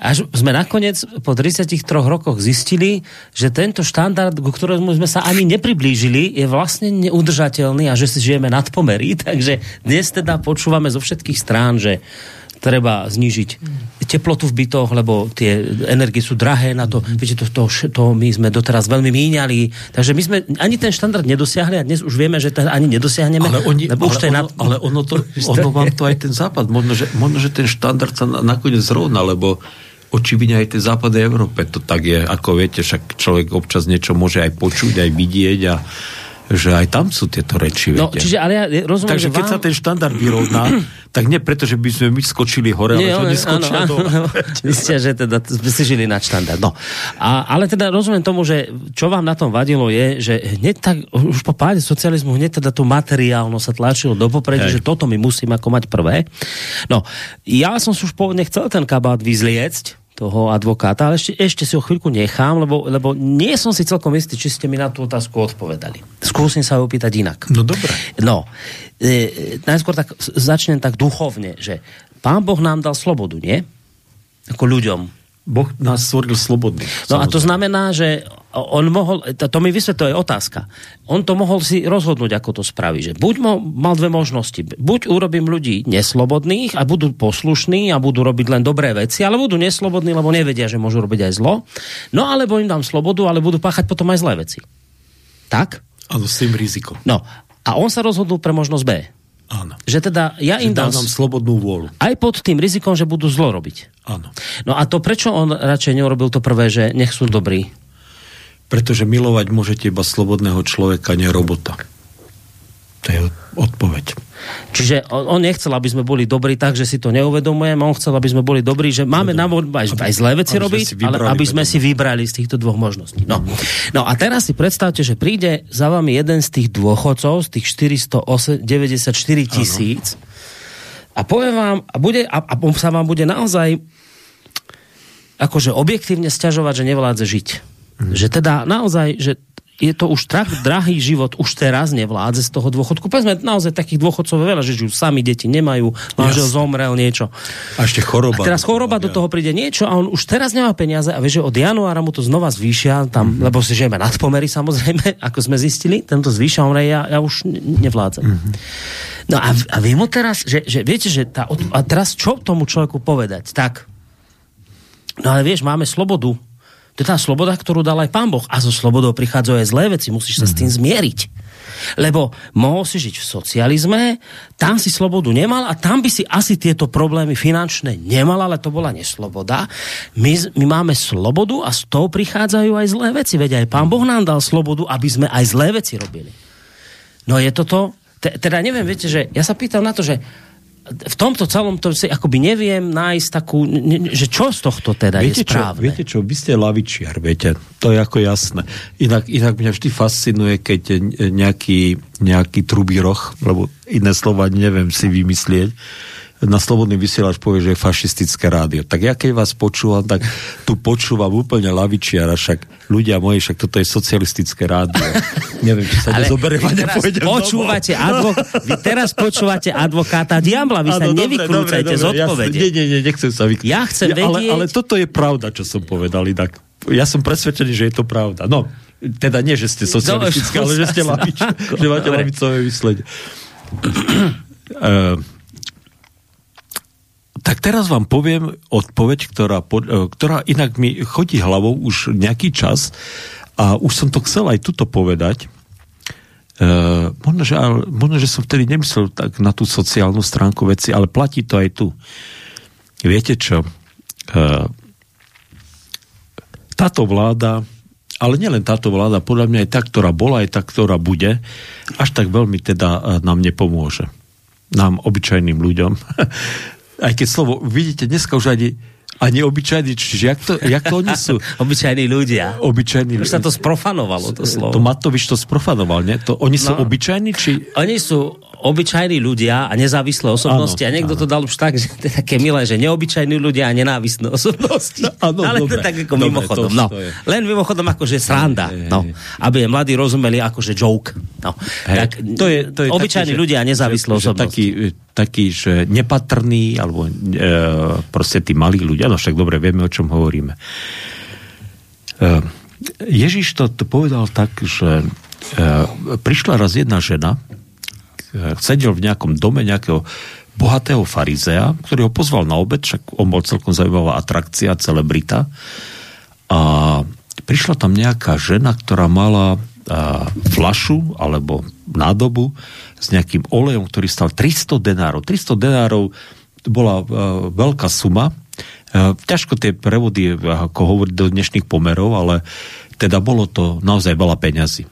až sme nakoniec po 33 rokoch zistili, že tento štandard, ku ktorému sme sa ani nepriblížili, je vlastne neudržateľný a že si žijeme nad pomery. Takže dnes teda počúvame zo všetkých strán, že treba znížiť teplotu v bytoch, lebo tie energie sú drahé na to. Viete, to, to, to my sme doteraz veľmi míňali. Takže my sme ani ten štandard nedosiahli a dnes už vieme, že ten ani nedosiahneme. Ale, oni, lebo ale, už to ono, nad... ale ono, to, ono vám to aj ten západ. Možno že, možno, že ten štandard sa nakoniec zrovna, lebo očividne aj tej západnej Európe to tak je. Ako viete, však človek občas niečo môže aj počuť, aj vidieť a že aj tam sú tieto reči. No, čiže, ale ja rozumiem, Takže keď vám... sa ten štandard vyrovná, tak nie preto, že by sme my skočili hore, nie, ale že oni skočia dole. Vy že teda sme si žili na štandard. No. A, ale teda rozumiem tomu, že čo vám na tom vadilo je, že hneď tak, už po páde socializmu hneď teda tu materiálno sa tlačilo do popredia, že toto my musíme ako mať prvé. No, ja som si už pôvodne chcel ten kabát vyzliecť, toho advokáta, ale ešte, ešte si ho chvíľku nechám, lebo, lebo nie som si celkom istý, či ste mi na tú otázku odpovedali. Skúsim sa ho opýtať inak. No dobre. No, e, najskôr tak začnem tak duchovne, že pán Boh nám dal slobodu, nie? Ako ľuďom. Boh nás stvoril slobodný. No a to znamená, že on mohol, to mi vysvetľuje otázka, on to mohol si rozhodnúť, ako to spraví, že buď mo, mal dve možnosti, buď urobím ľudí neslobodných a budú poslušní a budú robiť len dobré veci, ale budú neslobodní, lebo nevedia, že môžu robiť aj zlo, no alebo im dám slobodu, ale budú páchať potom aj zlé veci. Tak? Áno, s tým rizikom. No, a on sa rozhodol pre možnosť B. Áno. Že teda ja že im dám, dám slobodnú vôľu. Aj pod tým rizikom, že budú zlo robiť. Áno. No a to prečo on radšej neurobil to prvé, že nech sú dobrí? Pretože milovať môžete iba slobodného človeka, nie robota. To je odpoveď. Čiže on, on nechcel, aby sme boli dobrí tak, že si to neuvedomujeme, on chcel, aby sme boli dobrí, že máme na aj, aj zlé veci aby robiť, ale aby sme si vybrali z týchto dvoch možností. No. no a teraz si predstavte, že príde za vami jeden z tých dôchodcov, z tých 494 tisíc a povie vám, a, bude, a, a sa vám bude naozaj akože objektívne stiažovať, že nevládze žiť. Mm. Že teda naozaj, že je to už tak drahý život, už teraz nevládze z toho dôchodku. Povedzme, naozaj takých dôchodcov veľa, že žijú sami, deti nemajú, manžel yes. zomrel, niečo. A ešte choroba. A teraz choroba do toho príde niečo a on už teraz nemá peniaze a vie, že od januára mu to znova zvýšia, tam, mm-hmm. lebo si žijeme nadpomery samozrejme, ako sme zistili, tento zvýšia, on ja, ja už nevládzem. Mm-hmm. No a, a vy mu teraz, že, že viete, že tá, a teraz čo tomu človeku povedať? Tak, no ale vieš, máme slobodu, to je tá sloboda, ktorú dal aj pán Boh. A zo slobodou prichádzajú aj zlé veci. Musíš sa mm-hmm. s tým mhm. zmieriť. Lebo mohol si žiť v socializme, tam si slobodu nemal a tam by si asi tieto problémy finančné nemal, ale to bola nesloboda. My, my máme slobodu a z toho prichádzajú aj zlé veci. Veď aj pán Boh nám dal slobodu, aby sme aj zlé veci robili. No je toto, te, teda neviem, viete, že ja sa pýtam na to, že v tomto celom tom si akoby neviem nájsť takú, že čo z tohto teda viete je správne. Čo, viete čo, vy ste lavičiar, viete, to je ako jasné. Inak, inak mňa vždy fascinuje, keď nejaký, nejaký trubíroch, lebo iné slova neviem si vymyslieť, na Slobodný vysielač povie, že je fašistické rádio. Tak ja keď vás počúvam, tak tu počúvam úplne lavičiara, však ľudia moji, však toto je socialistické rádio. Neviem, či sa nezoberiem a nepôjdem počúvate advo- Vy teraz počúvate advokáta Diabla, vy sa ano, nevykrúcajte z odpovede. Nie, nie, nie, nechcem sa vykrúcať. Ja chcem ja, vedieť... Ale, ale toto je pravda, čo som povedal inak. Ja som presvedčený, že je to pravda. No, teda nie, že ste socialistické, no, ale že ste lavič, že máte lavicové myslenie. Uh, tak teraz vám poviem odpoveď, ktorá, e, ktorá inak mi chodí hlavou už nejaký čas a už som to chcel aj tuto povedať. E, možno, že, možno, že som vtedy nemyslel tak na tú sociálnu stránku veci, ale platí to aj tu. Viete čo? E, táto vláda, ale nielen táto vláda, podľa mňa aj tá, ktorá bola, aj tá, ktorá bude, až tak veľmi teda e, nám nepomôže. Nám, obyčajným ľuďom. aj keď slovo, vidíte, dneska už ani ani obyčajní, čiže jak to, jak to oni sú? obyčajní ľudia. Obyčajní Už sa to sprofanovalo, to slovo. To Matovič to sprofanoval, nie? To, oni sú no, obyčajní, či... Oni sú obyčajní ľudia a nezávislé osobnosti. Áno, a niekto áno. to dal už tak, že to je také milé, že neobyčajní ľudia a nenávisné osobnosti. Áno, Ale dobre, to tak ako dobre, mimochodom. No. Len mimochodom akože sranda. No. Aby mladí rozumeli akože joke. No. Hej, tak, to je, to je obyčajní taký, ľudia a nezávislé že, osobnosti. Taký, taký, že nepatrný, alebo e, proste tí malí ľudia, no však dobre, vieme, o čom hovoríme. E, Ježiš to, to povedal tak, že e, prišla raz jedna žena, sedel v nejakom dome nejakého bohatého farizea, ktorý ho pozval na obed, však on bol celkom zaujímavá atrakcia, celebrita. A prišla tam nejaká žena, ktorá mala a, flašu alebo nádobu s nejakým olejom, ktorý stal 300 denárov. 300 denárov bola a, veľká suma. Ťažko tie prevody, ako hovoriť do dnešných pomerov, ale teda bolo to naozaj veľa peňazí.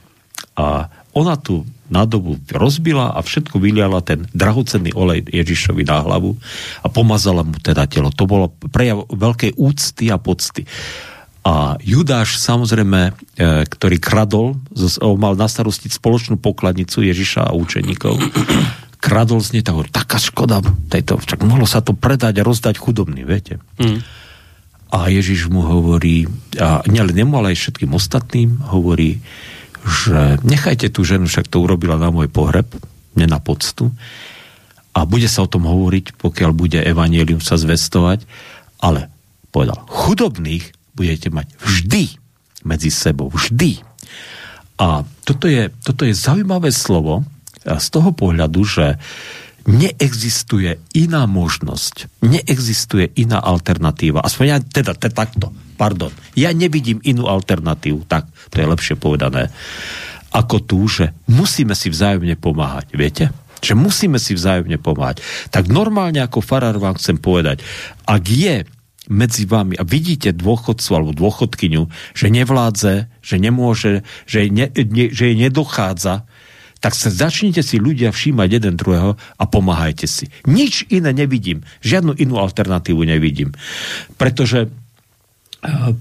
A ona tu nádobu rozbila a všetko vyliala ten drahocenný olej Ježišovi na hlavu a pomazala mu teda telo. To bolo prejav veľkej úcty a pocty. A Judáš samozrejme, e, ktorý kradol, mal na starosti spoločnú pokladnicu Ježiša a učeníkov, kradol z nej, tak taká škoda, tejto, však mohlo sa to predať a rozdať chudobný, viete. Mm. A Ježiš mu hovorí, a nielen nemu, ale aj všetkým ostatným, hovorí, že nechajte tú ženu, však to urobila na môj pohreb, ne na poctu, a bude sa o tom hovoriť, pokiaľ bude evanielium sa zvestovať, ale povedal, chudobných budete mať vždy medzi sebou, vždy. A toto je, toto je zaujímavé slovo z toho pohľadu, že neexistuje iná možnosť, neexistuje iná alternatíva. Aspoň ja teda, teda takto, pardon. Ja nevidím inú alternatívu, tak to je lepšie povedané, ako tú, že musíme si vzájomne pomáhať, viete? Že musíme si vzájomne pomáhať. Tak normálne ako farár vám chcem povedať, ak je medzi vami a vidíte dôchodcu alebo dôchodkyňu, že nevládze, že nemôže, že, ne, ne, že jej nedochádza, tak sa začnite si ľudia všímať jeden druhého a pomáhajte si. Nič iné nevidím. Žiadnu inú alternatívu nevidím. Pretože,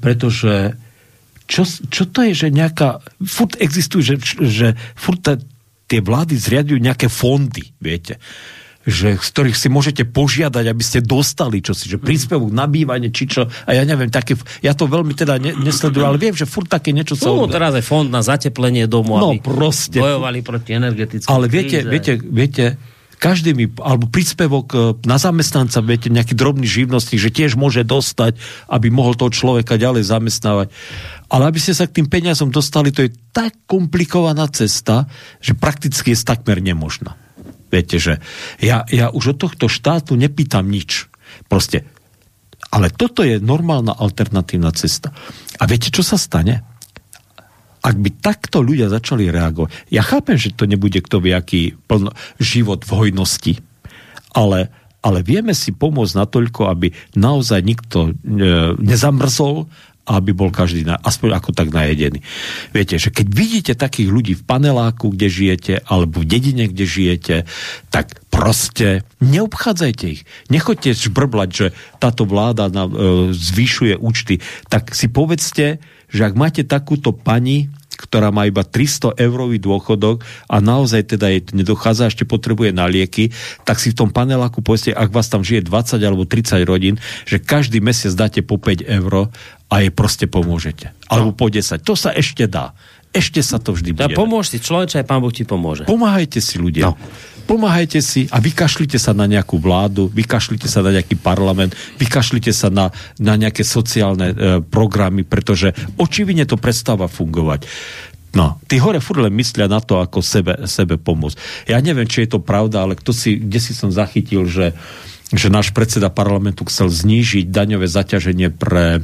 pretože čo, čo to je, že nejaká... Furt existuje, že, že furt tie vlády zriadujú nejaké fondy, viete že, z ktorých si môžete požiadať, aby ste dostali čo si, že príspevok na bývanie, či čo, a ja neviem, také, ja to veľmi teda ne, nesledujem, ale viem, že furt také niečo sa... No, teraz je fond na zateplenie domu, no, aby proste. bojovali proti energetickým Ale viete, kríze. viete, viete, každý mi, alebo príspevok e, na zamestnanca, viete, nejaký drobný živnostník, že tiež môže dostať, aby mohol toho človeka ďalej zamestnávať. Ale aby ste sa k tým peniazom dostali, to je tak komplikovaná cesta, že prakticky je takmer nemožná. Viete, že ja, ja už od tohto štátu nepýtam nič. Proste. Ale toto je normálna alternatívna cesta. A viete, čo sa stane? Ak by takto ľudia začali reagovať, ja chápem, že to nebude kto vie, plno, život v hojnosti, ale, ale vieme si pomôcť natoľko, aby naozaj nikto e, nezamrzol, aby bol každý na, aspoň ako tak najedený. Viete, že keď vidíte takých ľudí v paneláku, kde žijete, alebo v dedine, kde žijete, tak proste neobchádzajte ich. Nechoďte žbrblať, že táto vláda na, e, zvyšuje účty. Tak si povedzte, že ak máte takúto pani, ktorá má iba 300 eurový dôchodok a naozaj teda jej nedochádza, ešte potrebuje na lieky, tak si v tom paneláku povedzte, ak vás tam žije 20 alebo 30 rodín, že každý mesiac dáte po 5 eur a jej proste pomôžete. Alebo po 10. To sa ešte dá. Ešte sa to vždy bude. Pomôž si človeče, aj pán Boh ti pomôže. Pomáhajte si ľudia. No pomáhajte si a vykašlite sa na nejakú vládu, vykašlite sa na nejaký parlament, vykašlite sa na, na nejaké sociálne e, programy, pretože očividne to prestáva fungovať. No, tí hore furt len myslia na to, ako sebe, sebe pomôcť. Ja neviem, či je to pravda, ale kto si, kde si som zachytil, že, že náš predseda parlamentu chcel znížiť daňové zaťaženie pre,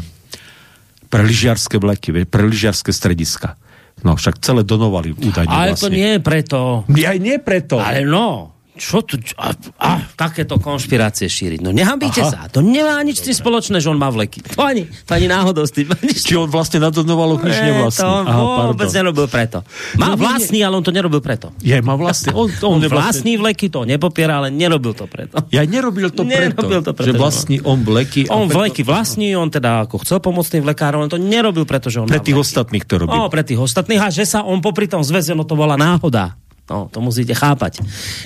pre lyžiarské vleky, pre lyžiarské strediska. No však celé donovali údajne Ale vlastne. to nie je preto. Aj nie preto. Ale no, čo tu, a, a, takéto konšpirácie šíriť. No nehambíte Aha. sa, to nemá nič s tým spoločné, že on má vleky. To ani, to ani náhodou s tým. Či on vlastne na Donovalu nič nevlastní. To on Aha, vôbec pardon. nerobil preto. Má no, vlastný, ale on to nerobil preto. Je, má vlastný. On, on, on vlastní vleky, to nepopiera, ale nerobil to preto. Ja nerobil to preto, nerobil to preto že vlastní on vleky. On preto... vleky vlastní, on teda ako chcel pomôcť tým vlekárom, on to nerobil preto, že on Pre tých ostatných to robil. O, pre tých ostatných a že sa on popri tom zväzil, no to bola náhoda. No, to musíte chápať.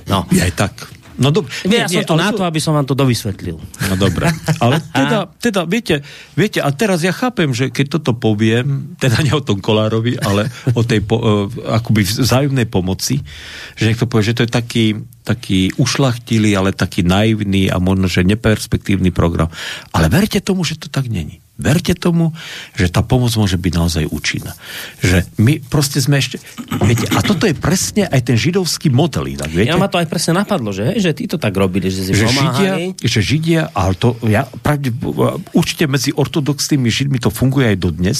No. Je aj tak. No dobre. Ja nie, som tu na to, aby som vám to dovysvetlil. No dobre. Ale teda, teda viete, viete, a teraz ja chápem, že keď toto poviem, teda nie o tom Kolárovi, ale o tej po, uh, akoby vzájomnej pomoci, že niekto povie, že to je taký, taký ušlachtilý, ale taký naivný a možno, že neperspektívny program. Ale verte tomu, že to tak není. Verte tomu, že tá pomoc môže byť naozaj účinná. Že my proste sme ešte... Viete, a toto je presne aj ten židovský model inak, viete? Ja ma to aj presne napadlo, že, že tí to tak robili, že si že Židia, že Židia, ale to ja pravde, určite medzi ortodoxnými Židmi to funguje aj dodnes,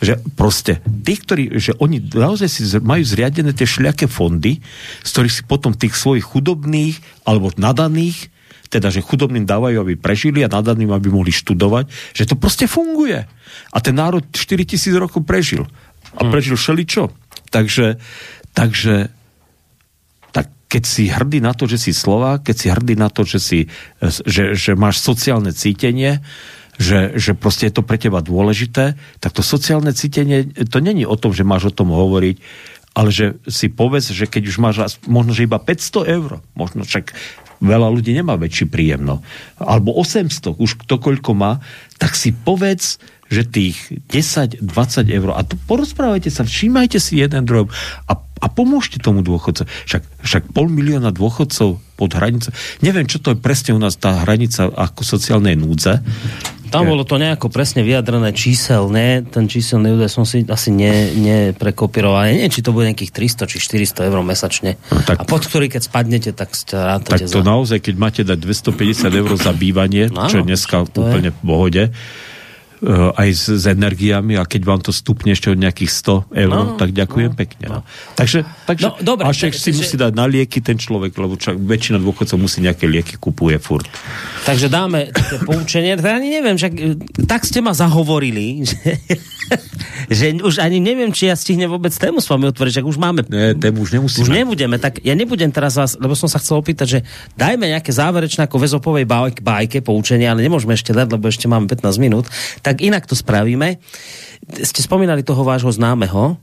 že proste tí, ktorí, že oni naozaj si majú zriadené tie šľaké fondy, z ktorých si potom tých svojich chudobných alebo nadaných teda, že chudobným dávajú, aby prežili a nadaným, aby mohli študovať, že to proste funguje. A ten národ 4000 rokov prežil. A hm. prežil všeličo. Takže, takže tak keď si hrdý na to, že si Slovák, keď si hrdý na to, že, si, že, že máš sociálne cítenie, že, že proste je to pre teba dôležité, tak to sociálne cítenie, to není o tom, že máš o tom hovoriť, ale že si povedz, že keď už máš možno, že iba 500 eur, možno však veľa ľudí nemá väčší príjem, no. Alebo 800, už kto koľko má, tak si povedz, že tých 10-20 eur, a to porozprávajte sa, všímajte si jeden druhom a, a pomôžte tomu dôchodcu. Však, však pol milióna dôchodcov pod hranicou, neviem, čo to je presne u nás tá hranica ako sociálnej núdze, tam bolo to nejako presne vyjadrené číselne, ten číselný údaj som si asi ne, neprekopíroval. Nie, či to bude nejakých 300 či 400 eur mesačne. No, tak, a pod ktorý, keď spadnete, tak ste Tak to za... naozaj, keď máte dať 250 eur za bývanie, no, čo je dneska úplne je. v pohode, aj s, s energiami a keď vám to stupne ešte od nejakých 100 eur, no, tak ďakujem no, pekne. No. Takže, takže no, dobre, a však si že... musí dať na lieky ten človek, lebo čak, väčšina dôchodcov musí nejaké lieky kupuje furt. Takže dáme tie poučenie, ja ani neviem, že tak ste ma zahovorili, že, že už ani neviem, či ja stihnem vôbec tému s vami otvoriť, že už máme... Nie, tému už nemusíme. Už nebudeme, tak ja nebudem teraz vás, lebo som sa chcel opýtať, že dajme nejaké záverečné ako väzopovej bajke, bajke poučenie, ale nemôžeme ešte dať, lebo ešte máme 15 minút. Tak tak inak to spravíme. Ste spomínali toho vášho známeho,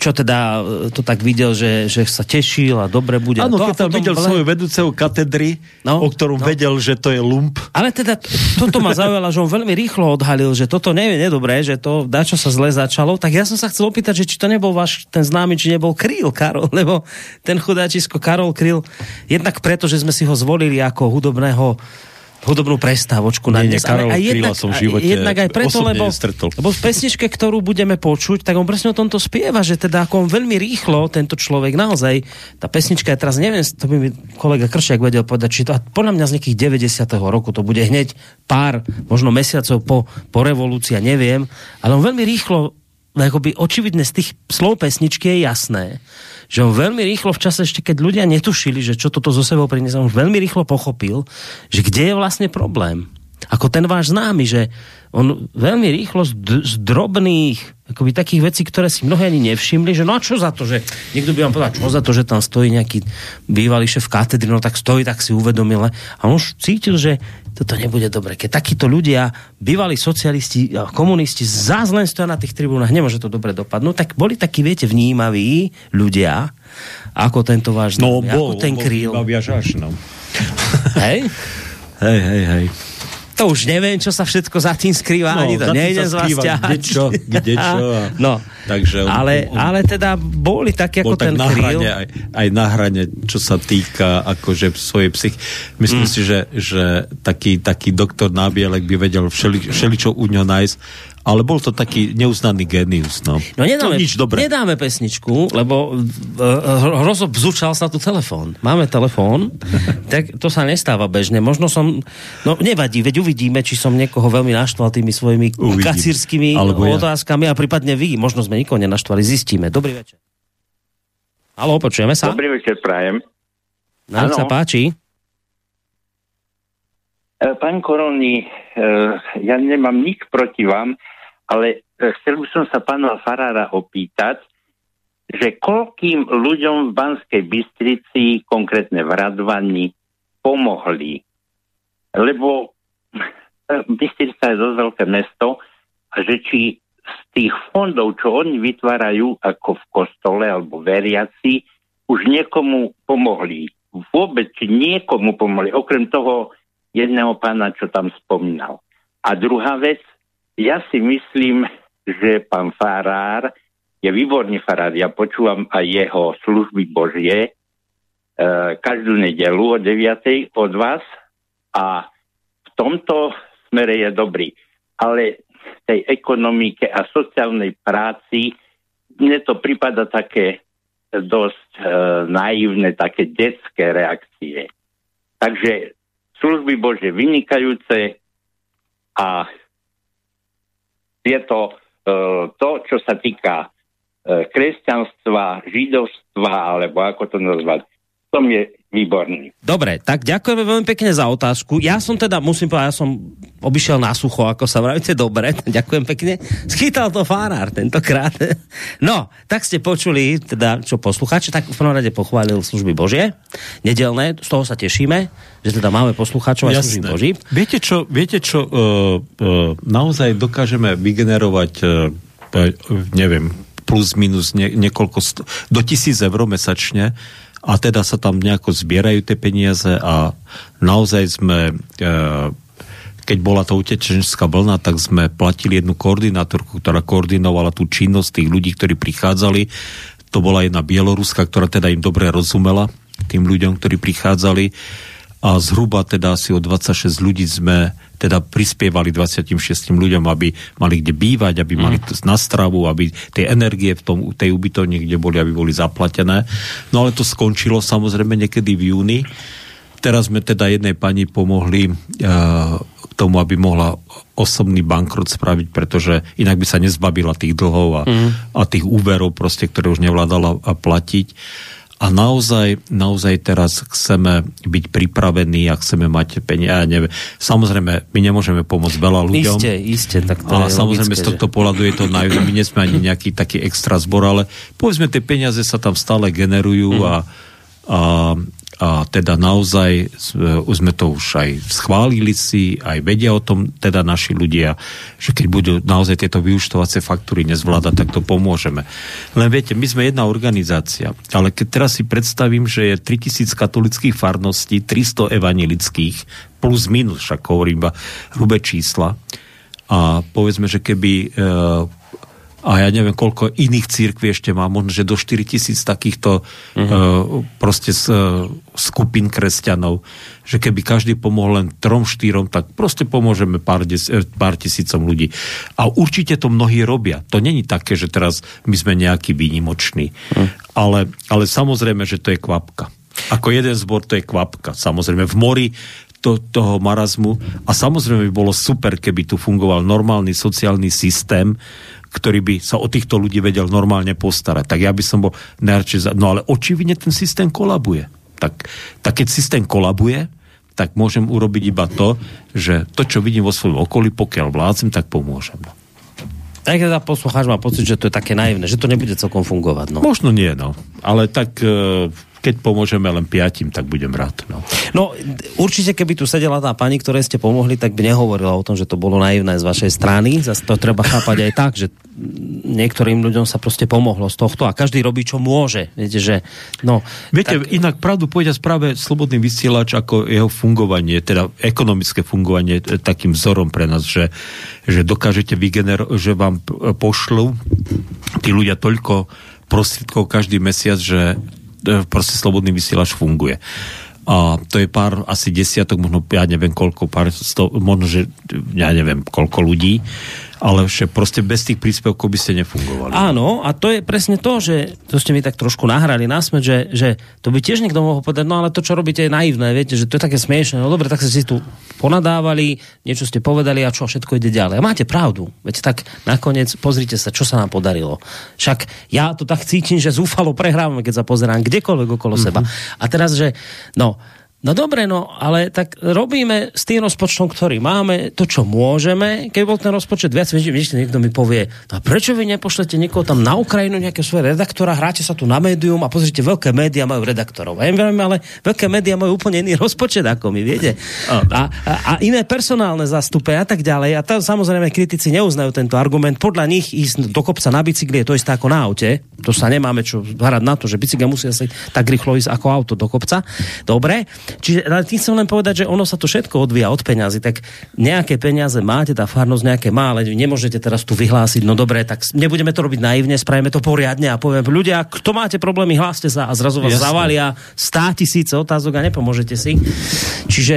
čo teda e, to tak videl, že, že sa tešil a dobre bude. Áno, keď tam videl svojho vedúceho katedry, no, o ktorom no. vedel, že to je lump. Ale teda toto ma zaujalo, že on veľmi rýchlo odhalil, že toto nie je nedobré, že to čo sa zle začalo. Tak ja som sa chcel opýtať, že či to nebol váš ten známy, či nebol Kryl Karol, lebo ten chudáčisko Karol Kryl, jednak preto, že sme si ho zvolili ako hudobného hudobnú prestávočku na dnes. Karol a jednak, som v živote jednak aj preto, lebo, lebo v pesničke, ktorú budeme počuť, tak on presne o tomto spieva, že teda ako on veľmi rýchlo, tento človek naozaj, tá pesnička, ja teraz neviem, to by mi kolega Kršiak vedel povedať, či to, podľa mňa z nejakých 90. roku, to bude hneď pár, možno mesiacov po, po revolúcii, neviem, ale on veľmi rýchlo akoby očividne z tých slov pesničky je jasné, že on veľmi rýchlo v čase, ešte keď ľudia netušili, že čo toto zo sebou priniesie, on veľmi rýchlo pochopil, že kde je vlastne problém. Ako ten váš známy, že on veľmi rýchlo z, z drobných akoby takých vecí, ktoré si mnohé ani nevšimli, že no a čo za to, že niekto by vám povedal, čo za to, že tam stojí nejaký bývalý šéf katedry, no tak stojí, tak si uvedomil. A on už cítil, že toto nebude dobre. Keď takíto ľudia, bývalí socialisti a komunisti, zás len stoja na tých tribúnach, nemôže to dobre dopadnúť, tak boli takí, viete, vnímaví ľudia, ako tento váš no, bol, ako ten bol kryl. Až, no. Hej? hej, hej, hej. To už neviem, čo sa všetko za tým skrýva, no, ani to nejde z vás Kde čo, kde čo. A, no, takže on, ale, on, ale teda boli tak, ako bol ten tak na hrane, aj, aj na hrane, čo sa týka akože svojej psych. Myslím mm. si, že, že taký, taký doktor Nábielek by vedel všeli, všeličo u ňo nájsť ale bol to taký neuznaný genius. No, no nedáme, to nič dobré. nedáme pesničku, lebo uh, Hrozo vzúčal sa tu telefón. Máme telefón, tak to sa nestáva bežne. Možno som, no nevadí, veď uvidíme, či som niekoho veľmi naštval tými svojimi Uvidím. kacírskymi Alebo otázkami ja. a prípadne vy. Možno sme nikoho nenaštvali, zistíme. Dobrý večer. Halo, počujeme sa? Dobrý večer, prajem. Nám sa páči. E, pán Koroni, ja nemám nič proti vám, ale e, chcel by som sa pána Farára opýtať, že koľkým ľuďom v Banskej Bystrici, konkrétne v Radvani, pomohli. Lebo e, Bystrica je dosť veľké mesto a že či z tých fondov, čo oni vytvárajú ako v kostole alebo veriaci, už niekomu pomohli. Vôbec, niekomu pomohli, okrem toho jedného pána, čo tam spomínal. A druhá vec, ja si myslím, že pán Farár je výborný farár. Ja počúvam aj jeho služby Božie e, každú nedelu o 9. od vás a v tomto smere je dobrý. Ale tej ekonomike a sociálnej práci mne to prípada také dosť e, naivné, také detské reakcie. Takže služby Bože vynikajúce a je to e, to, čo sa týka e, kresťanstva, židovstva, alebo ako to nazvať, tom je výborný. Dobre, tak ďakujeme veľmi pekne za otázku. Ja som teda, musím povedať, ja som obišiel na sucho, ako sa vravíte, dobre, ďakujem pekne. Schytal to fárár tentokrát. No, tak ste počuli, teda, čo poslucháči, tak v prvom rade pochválil služby Božie, nedelné, z toho sa tešíme, že teda máme poslucháčov aj služby Boží. Viete čo, viete čo uh, uh, naozaj dokážeme vygenerovať, uh, neviem, plus minus nie, niekoľko, sto, do tisíc eur mesačne, a teda sa tam nejako zbierajú tie peniaze a naozaj sme, e, keď bola to utečenská vlna, tak sme platili jednu koordinátorku, ktorá koordinovala tú činnosť tých ľudí, ktorí prichádzali. To bola jedna Bieloruska, ktorá teda im dobre rozumela, tým ľuďom, ktorí prichádzali a zhruba teda asi o 26 ľudí sme teda prispievali 26 ľuďom, aby mali kde bývať, aby mm. mali na stravu, aby tie energie v tom, tej ubytovni, kde boli, aby boli zaplatené. No ale to skončilo samozrejme niekedy v júni. Teraz sme teda jednej pani pomohli uh, tomu, aby mohla osobný bankrot spraviť, pretože inak by sa nezbavila tých dlhov a, mm. a tých úverov, proste, ktoré už nevládala platiť a naozaj, naozaj teraz chceme byť pripravení a chceme mať peniaze. Ja neviem. Samozrejme, my nemôžeme pomôcť veľa ľuďom. Isté, isté. Tak to a samozrejme logické, z tohto že... pohľadu je to naj... My nie sme ani nejaký taký extra zbor, ale povedzme, tie peniaze sa tam stále generujú mm. a, a a teda naozaj už sme to už aj schválili si, aj vedia o tom teda naši ľudia, že keď budú naozaj tieto vyučtovacie faktúry nezvládať, tak to pomôžeme. Len viete, my sme jedna organizácia, ale keď teraz si predstavím, že je 3000 katolických farností, 300 evanilických, plus minus, však hovorím iba hrubé čísla, a povedzme, že keby e, a ja neviem, koľko iných církví ešte má, možno, že do 4 tisíc takýchto uh-huh. uh, proste z, uh, skupín kresťanov, že keby každý pomohol len trom, štyrom, tak proste pomôžeme pár, des, eh, pár tisícom ľudí. A určite to mnohí robia. To není také, že teraz my sme nejaký výnimoční. Uh-huh. Ale, ale samozrejme, že to je kvapka. Ako jeden zbor to je kvapka. Samozrejme, v mori to, toho marazmu. A samozrejme by bolo super, keby tu fungoval normálny sociálny systém, ktorý by sa o týchto ľudí vedel normálne postarať. Tak ja by som bol najradšej za... No ale očividne ten systém kolabuje. Tak, tak keď systém kolabuje, tak môžem urobiť iba to, že to, čo vidím vo svojom okolí, pokiaľ vládzem, tak pomôžem. No. Tak teda poslucháč má pocit, že to je také naivné, že to nebude celkom fungovať. No. Možno nie, no. Ale tak e, keď pomôžeme len piatim, tak budem rád. No. no určite, keby tu sedela tá pani, ktoré ste pomohli, tak by nehovorila o tom, že to bolo naivné z vašej strany. Zas to treba chápať aj tak, že niektorým ľuďom sa proste pomohlo z tohto a každý robí, čo môže. Viete, že... No, Viete, tak... inak pravdu povedia správe Slobodný vysielač ako jeho fungovanie, teda ekonomické fungovanie takým vzorom pre nás, že, že dokážete vygenerovať, že vám pošlu tí ľudia toľko prostriedkov každý mesiac, že proste slobodný vysielač funguje. A to je pár, asi desiatok, možno ja neviem koľko, pár sto, možno, že ja neviem koľko ľudí, ale že proste bez tých príspevkov by ste nefungovali. Áno, a to je presne to, že to ste mi tak trošku nahrali na smet, že, že to by tiež niekto mohol povedať, no ale to, čo robíte, je naivné, viete, že to je také smiešné. No dobre, tak ste si tu ponadávali, niečo ste povedali a čo, všetko ide ďalej. A máte pravdu, veď tak nakoniec pozrite sa, čo sa nám podarilo. Však ja to tak cítim, že zúfalo prehrávame, keď sa pozerám kdekoľvek okolo mm-hmm. seba. A teraz, že no, No dobre, no, ale tak robíme s tým rozpočtom, ktorý máme, to, čo môžeme. Keby bol ten rozpočet viac, vieš, niekto mi povie, no a prečo vy nepošlete niekoho tam na Ukrajinu, nejaké svoje redaktora, hráte sa tu na médium a pozrite, veľké médiá majú redaktorov. Ja neviem, ale veľké médiá majú úplne iný rozpočet ako my, viete. A, a, a iné personálne zastupe a tak ďalej. A tam samozrejme kritici neuznajú tento argument. Podľa nich ísť do kopca na bicykli je to isté ako na aute. To sa nemáme čo hrať na to, že bicykel musia si tak rýchlo ísť ako auto do kopca. Dobre. Čiže ale tým chcem len povedať, že ono sa to všetko odvíja od peňazí, tak nejaké peniaze máte, tá farnosť nejaké má, ale nemôžete teraz tu vyhlásiť, no dobre, tak nebudeme to robiť naivne, spravíme to poriadne a poviem, ľudia, kto máte problémy, hláste sa a zrazu vás Jasne. zavalia 100 tisíce otázok a nepomôžete si. Čiže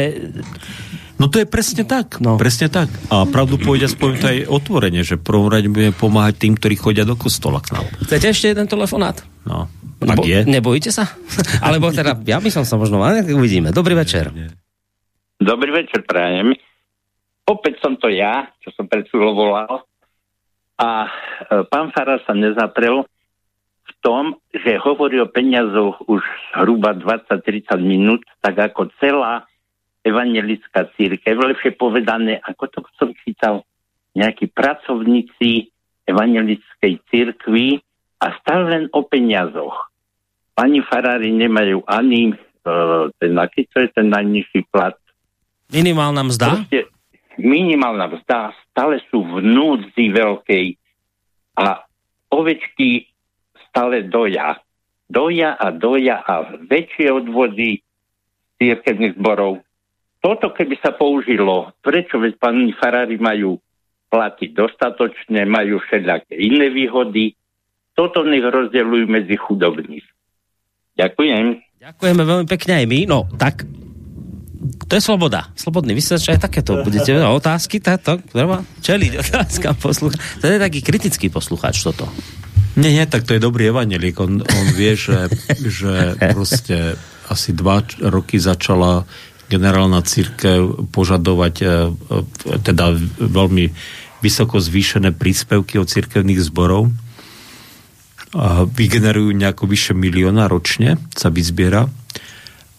No to je presne tak. No. Presne tak. A pravdu povedia poviem to aj otvorene, že prvom rade budeme pomáhať tým, ktorí chodia do kostola k nám. Chcete ešte jeden telefonát? No. Nebo, je? Nebojíte sa? Alebo teda, ja by som sa možno, ale uvidíme. Dobrý večer. Dobrý večer, prajem. Opäť som to ja, čo som pred chvíľou volal. A e, pán Fara sa nezaprel v tom, že hovorí o peniazoch už hruba 20-30 minút, tak ako celá evangelická církev, lepšie povedané, ako to som čítal, nejakí pracovníci evangelickej církvy a stále len o peniazoch. Pani farári nemajú ani uh, ten, aký to je ten najnižší plat. Minimálna mzda? Proste, minimálna mzda, stále sú v núdzi veľkej a ovečky stále doja. Doja a doja a väčšie odvody církevných zborov. Toto keby sa použilo, prečo veď pani farári majú platiť dostatočne, majú všelijaké iné výhody, toto nech rozdeľujú medzi chudobných. Ďakujem. Ďakujeme veľmi pekne aj my. No, tak to je sloboda. Slobodný vysielač, aj takéto budete no, otázky, táto, treba čeliť otázka poslucha. To je taký kritický poslucháč toto. Nie, nie, tak to je dobrý evanelík. On, on vie, že, že proste asi dva roky začala generálna církev požadovať e, e, teda veľmi vysoko zvýšené príspevky od církevných zborov vygenerujú nejako vyše milióna ročne, sa vyzbiera.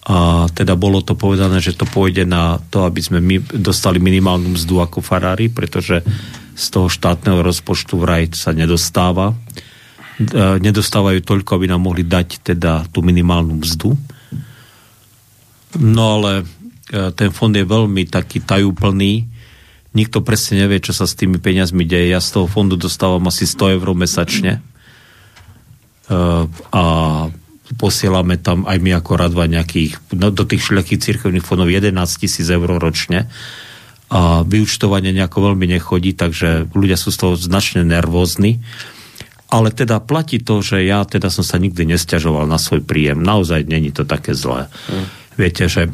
A teda bolo to povedané, že to pôjde na to, aby sme my dostali minimálnu mzdu ako farári, pretože z toho štátneho rozpočtu vraj sa nedostáva. E, nedostávajú toľko, aby nám mohli dať teda tú minimálnu mzdu. No ale e, ten fond je veľmi taký tajúplný. Nikto presne nevie, čo sa s tými peniazmi deje. Ja z toho fondu dostávam asi 100 eur mesačne Eh, a posielame tam aj my ako radva nejakých, no, do tých všelijakých církevných fondov 11 tisíc eur ročne a vyučtovanie nejako veľmi nechodí, takže ľudia sú z toho značne nervózni. Ale teda platí to, že ja teda som sa nikdy nestiažoval na svoj príjem. Naozaj není to také zlé. Mm. Viete, že e,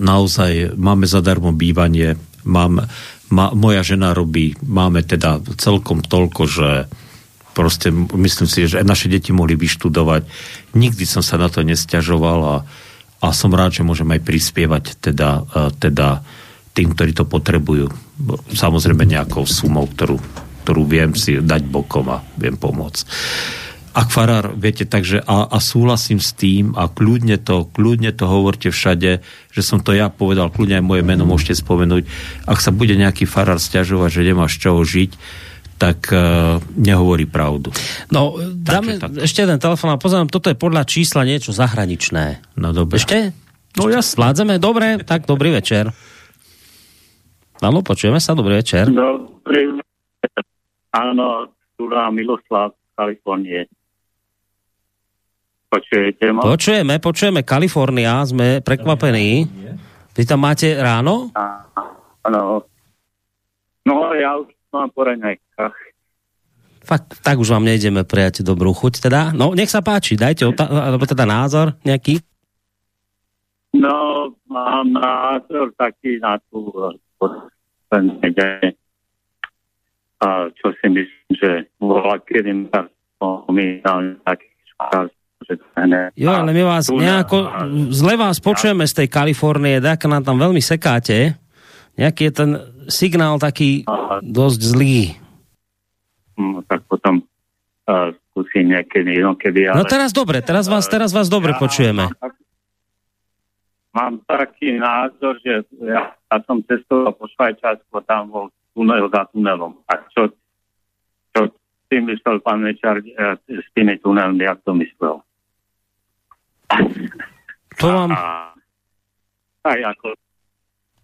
naozaj máme zadarmo bývanie, mám, ma, moja žena robí, máme teda celkom toľko, že proste myslím si, že naše deti mohli vyštudovať. Nikdy som sa na to nestiažoval a, a som rád, že môžem aj prispievať teda, e, teda tým, ktorí to potrebujú. Samozrejme nejakou sumou, ktorú, ktorú viem si dať bokom a viem pomôcť. ak farár, viete, takže a, a súhlasím s tým a kľudne to, kľudne to hovorte všade, že som to ja povedal, kľudne aj moje meno môžete spomenúť. Ak sa bude nejaký farár stiažovať, že nemáš čoho žiť, tak uh, nehovorí pravdu. No, dáme tak. ešte jeden telefon a pozerám, toto je podľa čísla niečo zahraničné. No dobre. Ešte? No ja Vládzeme? Dobre, tak dobrý večer. Áno, počujeme sa, dobrý večer. Dobrý večer. Áno, tu Miloslav z Kalifornie. Počujete ma? Počujeme, počujeme. Kalifornia, sme prekvapení. Vy tam máte ráno? Áno. No, ja už mám po raňajkách. Fakt, tak už vám nejdeme prijať dobrú chuť teda. No, nech sa páči, dajte alebo teda názor nejaký. No, mám názor taký na tú a čo si myslím, že bola kedy spomínal taký Jo, ale my vás nejako, zle vás počujeme z tej Kalifornie, tak nám tam veľmi sekáte. Nejaký je ten signál taký dosť zlý. No, tak potom uh, skúsim niekedy inokedy. Ale... No teraz dobre, teraz vás, teraz vás dobre ja, počujeme. Mám, mám taký názor, že ja, ja som cestoval po Švajčiarsku, tam bol tunel za tunelom. A čo, čo si myslel pán Mečar uh, s tými tunelmi, jak to myslel? To vám... Aj ako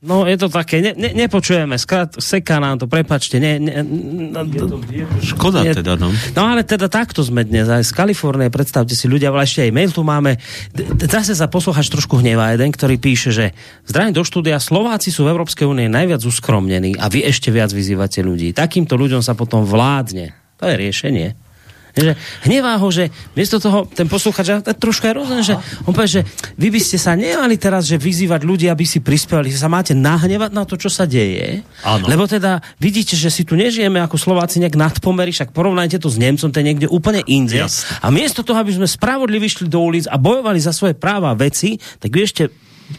No, je to také, ne, ne, nepočujeme, skrát, seká nám to, prepačte. Ne, ne, no, Škoda je, teda, no. No ale teda takto sme dnes, aj z Kalifornie, predstavte si ľudia, ale ešte aj mail tu máme. Zase sa posluchač trošku hnevá jeden, ktorý píše, že zdravím do štúdia, Slováci sú v Európskej únie najviac uskromnení a vy ešte viac vyzývate ľudí. Takýmto ľuďom sa potom vládne. To je riešenie. Že hnevá ho, že miesto toho ten posluchač trošku je rozumiem, že on povie, že vy by ste sa nemali teraz že vyzývať ľudí, aby si prispievali, že sa máte nahnevať na to, čo sa deje. Áno. Lebo teda vidíte, že si tu nežijeme ako Slováci nejak nadpomery, však porovnajte to s Nemcom, to je niekde úplne inde. A miesto toho, aby sme spravodlivo vyšli do ulic a bojovali za svoje práva veci, tak vy ešte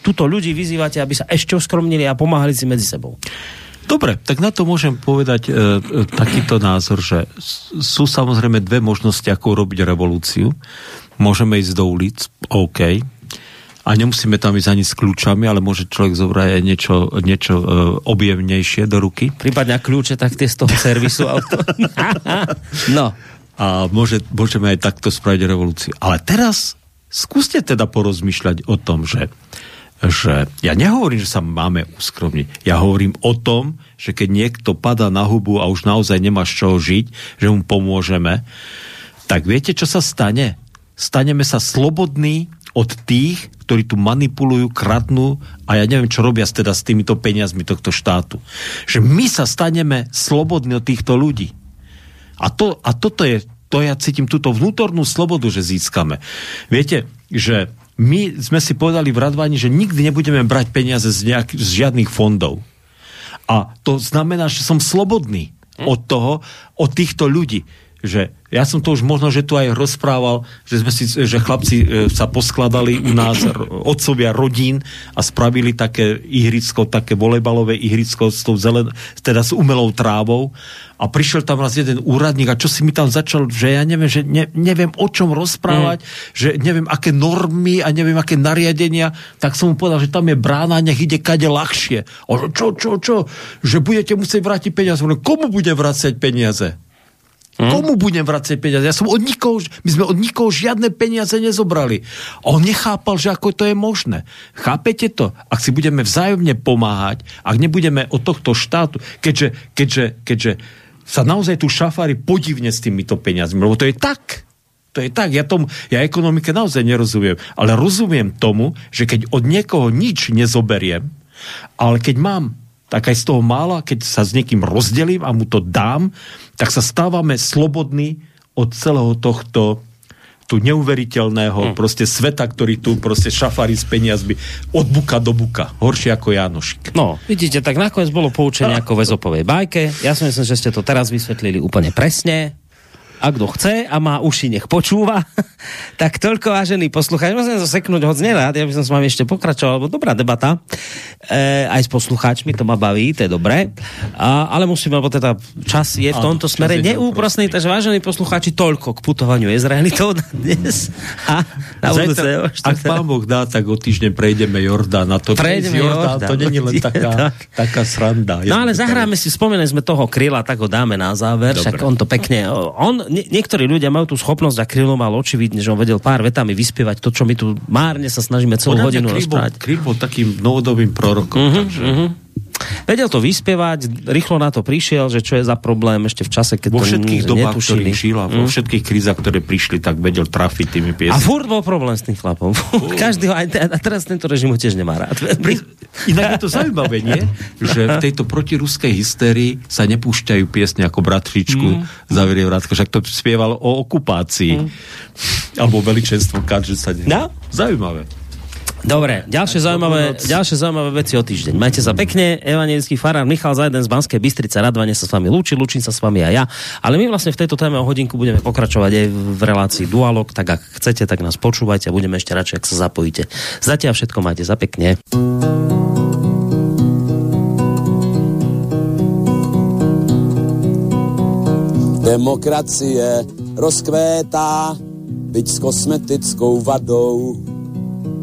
túto ľudí vyzývate, aby sa ešte oskromnili a pomáhali si medzi sebou. Dobre, tak na to môžem povedať e, e, takýto názor, že sú samozrejme dve možnosti, ako robiť revolúciu. Môžeme ísť do ulic, OK, a nemusíme tam ísť ani s kľúčami, ale môže človek zobrať aj niečo, niečo e, objemnejšie do ruky. Prípadne kľúče, tak tie z toho servisu auto. no. A môže, môžeme aj takto spraviť revolúciu. Ale teraz skúste teda porozmýšľať o tom, že že ja nehovorím, že sa máme uskromniť. Ja hovorím o tom, že keď niekto padá na hubu a už naozaj nemá z čoho žiť, že mu pomôžeme, tak viete, čo sa stane? Staneme sa slobodní od tých, ktorí tu manipulujú, kradnú a ja neviem, čo robia teda s týmito peniazmi tohto štátu. Že my sa staneme slobodní od týchto ľudí. A, to, a toto je, to ja cítim túto vnútornú slobodu, že získame. Viete, že my sme si povedali v Radvani, že nikdy nebudeme brať peniaze z, nejak, z žiadnych fondov. A to znamená, že som slobodný od toho, od týchto ľudí. Že ja som to už možno, že tu aj rozprával, že, sme si, že chlapci e, sa poskladali u nás, otcovia rodín a spravili také ihrisko, také volejbalové ihrisko s tou zelen, teda s umelou trávou a prišiel tam raz jeden úradník a čo si mi tam začal, že ja neviem, že ne, neviem o čom rozprávať, mm. že neviem aké normy a neviem aké nariadenia, tak som mu povedal, že tam je brána, nech ide kade ľahšie. A čo, čo, čo? Že budete musieť vrátiť peniaze. Komu bude vrácať peniaze? Hmm? Komu budem vracať peniaze? Ja som od nikoho, my sme od nikoho žiadne peniaze nezobrali. A on nechápal, že ako to je možné. Chápete to? Ak si budeme vzájomne pomáhať, ak nebudeme od tohto štátu, keďže, keďže, keďže sa naozaj tu šafári podivne s týmito peniazmi, lebo to je tak. To je tak, ja, tomu, ja ekonomike naozaj nerozumiem, ale rozumiem tomu, že keď od niekoho nič nezoberiem, ale keď mám tak aj z toho mála, keď sa s niekým rozdelím a mu to dám, tak sa stávame slobodní od celého tohto tu neuveriteľného hmm. proste sveta, ktorý tu proste šafári s peniazmi od buka do buka. Horšie ako Janošik. No, vidíte, tak nakoniec bolo poučenie ako väzopovej bajke. Ja si myslím, že ste to teraz vysvetlili úplne presne. A kto chce a má uši, nech počúva. tak toľko, vážený poslucháč. Musím sa seknúť hoď nerád, ja by som s vami ešte pokračoval, lebo dobrá debata. E, aj s poslucháčmi, to ma baví, to je dobré. A, ale musím, lebo teda čas je v tomto Áno, smere neúprostný, takže vážení poslucháči, toľko k putovaniu Izraelitov dnes. A na Zajtra, ak pán Boh dá, tak o týždeň prejdeme Jordán. A to prejdeme Jordán, Jordán, to není len taká, taká sranda. No ale zahráme si, spomenuli sme toho kryla, tak ho dáme na záver, Dobre. však on to pekne, on, nie, niektorí ľudia majú tú schopnosť a krylo mal očividne, že on vedel pár vetami vyspievať to, čo my tu márne sa snažíme celú Podľa hodinu rozprávať. Kryl bol takým novodobým prorokom. Uh-huh, takže... uh-huh. Vedel to vyspievať, rýchlo na to prišiel, že čo je za problém ešte v čase, keď vo všetkých to dobách, ktorých žil a vo mm. všetkých krízach, ktoré prišli, tak vedel trafiť tými piesmi. A furt bol problém s tým chlapom. Uh. Každý ho, aj, a teraz tento režim ho tiež nemá rád. Inak je to zaujímavé, nie? Že v tejto protiruskej hystérii sa nepúšťajú piesne ako Bratřičku mm. Zavirie Vrátko, však to spieval o okupácii. Mm. Alebo veličenstvo, že sa nie. No? Zaujímavé. Dobre, ďalšie zaujímavé, ďalšie zaujímavé veci o týždeň. Majte sa pekne, evangelický farár Michal Zajden z Banskej Bystrice, radvane sa s vami lúči, lúčim sa s vami aj ja. Ale my vlastne v tejto téme o hodinku budeme pokračovať aj v relácii Dualog, tak ak chcete, tak nás počúvajte a budeme ešte radšej, ak sa zapojíte. Zatiaľ všetko majte za pekne. Demokracie rozkvétá, byť s kosmetickou vadou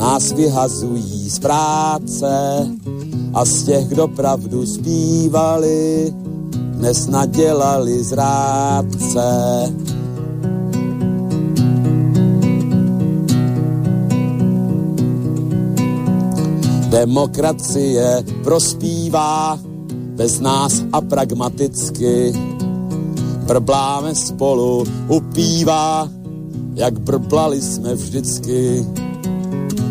nás vyhazují z práce a z těch, kdo pravdu zpívali, dnes nadělali zrádce. Demokracie prospívá bez nás a pragmaticky. Brbláme spolu, upívá, jak brblali jsme vždycky.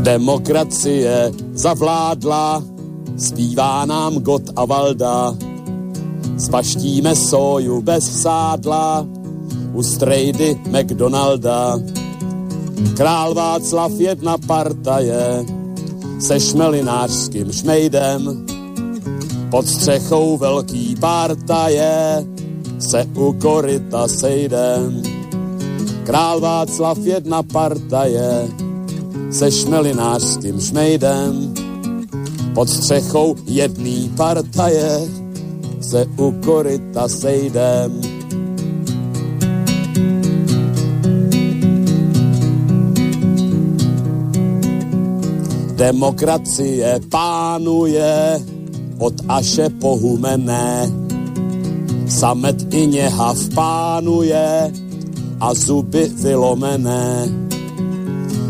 Demokracie zavládla zpívá nám Got a Valda. Spaštíme soju bez sádla u strejdy McDonalda. Král Václav jedna partaje se šmelinářským šmejdem. Pod střechou velký partaje se u koryta sejdem. Král Václav jedna partaje se šmelinářským šmejdem pod střechou jedný partaje se u koryta sejdem. Demokracie pánuje od Aše pohumené. Samet i něhav pánuje a zuby vylomené.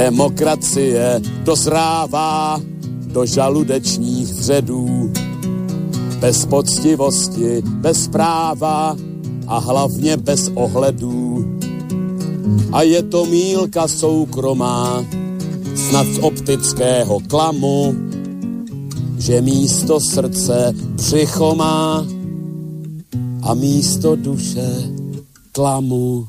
Demokracie dozrává do žaludečních vředů. Bez poctivosti, bez práva a hlavně bez ohledů. A je to mílka soukromá, snad z optického klamu, že místo srdce břicho má a místo duše klamu.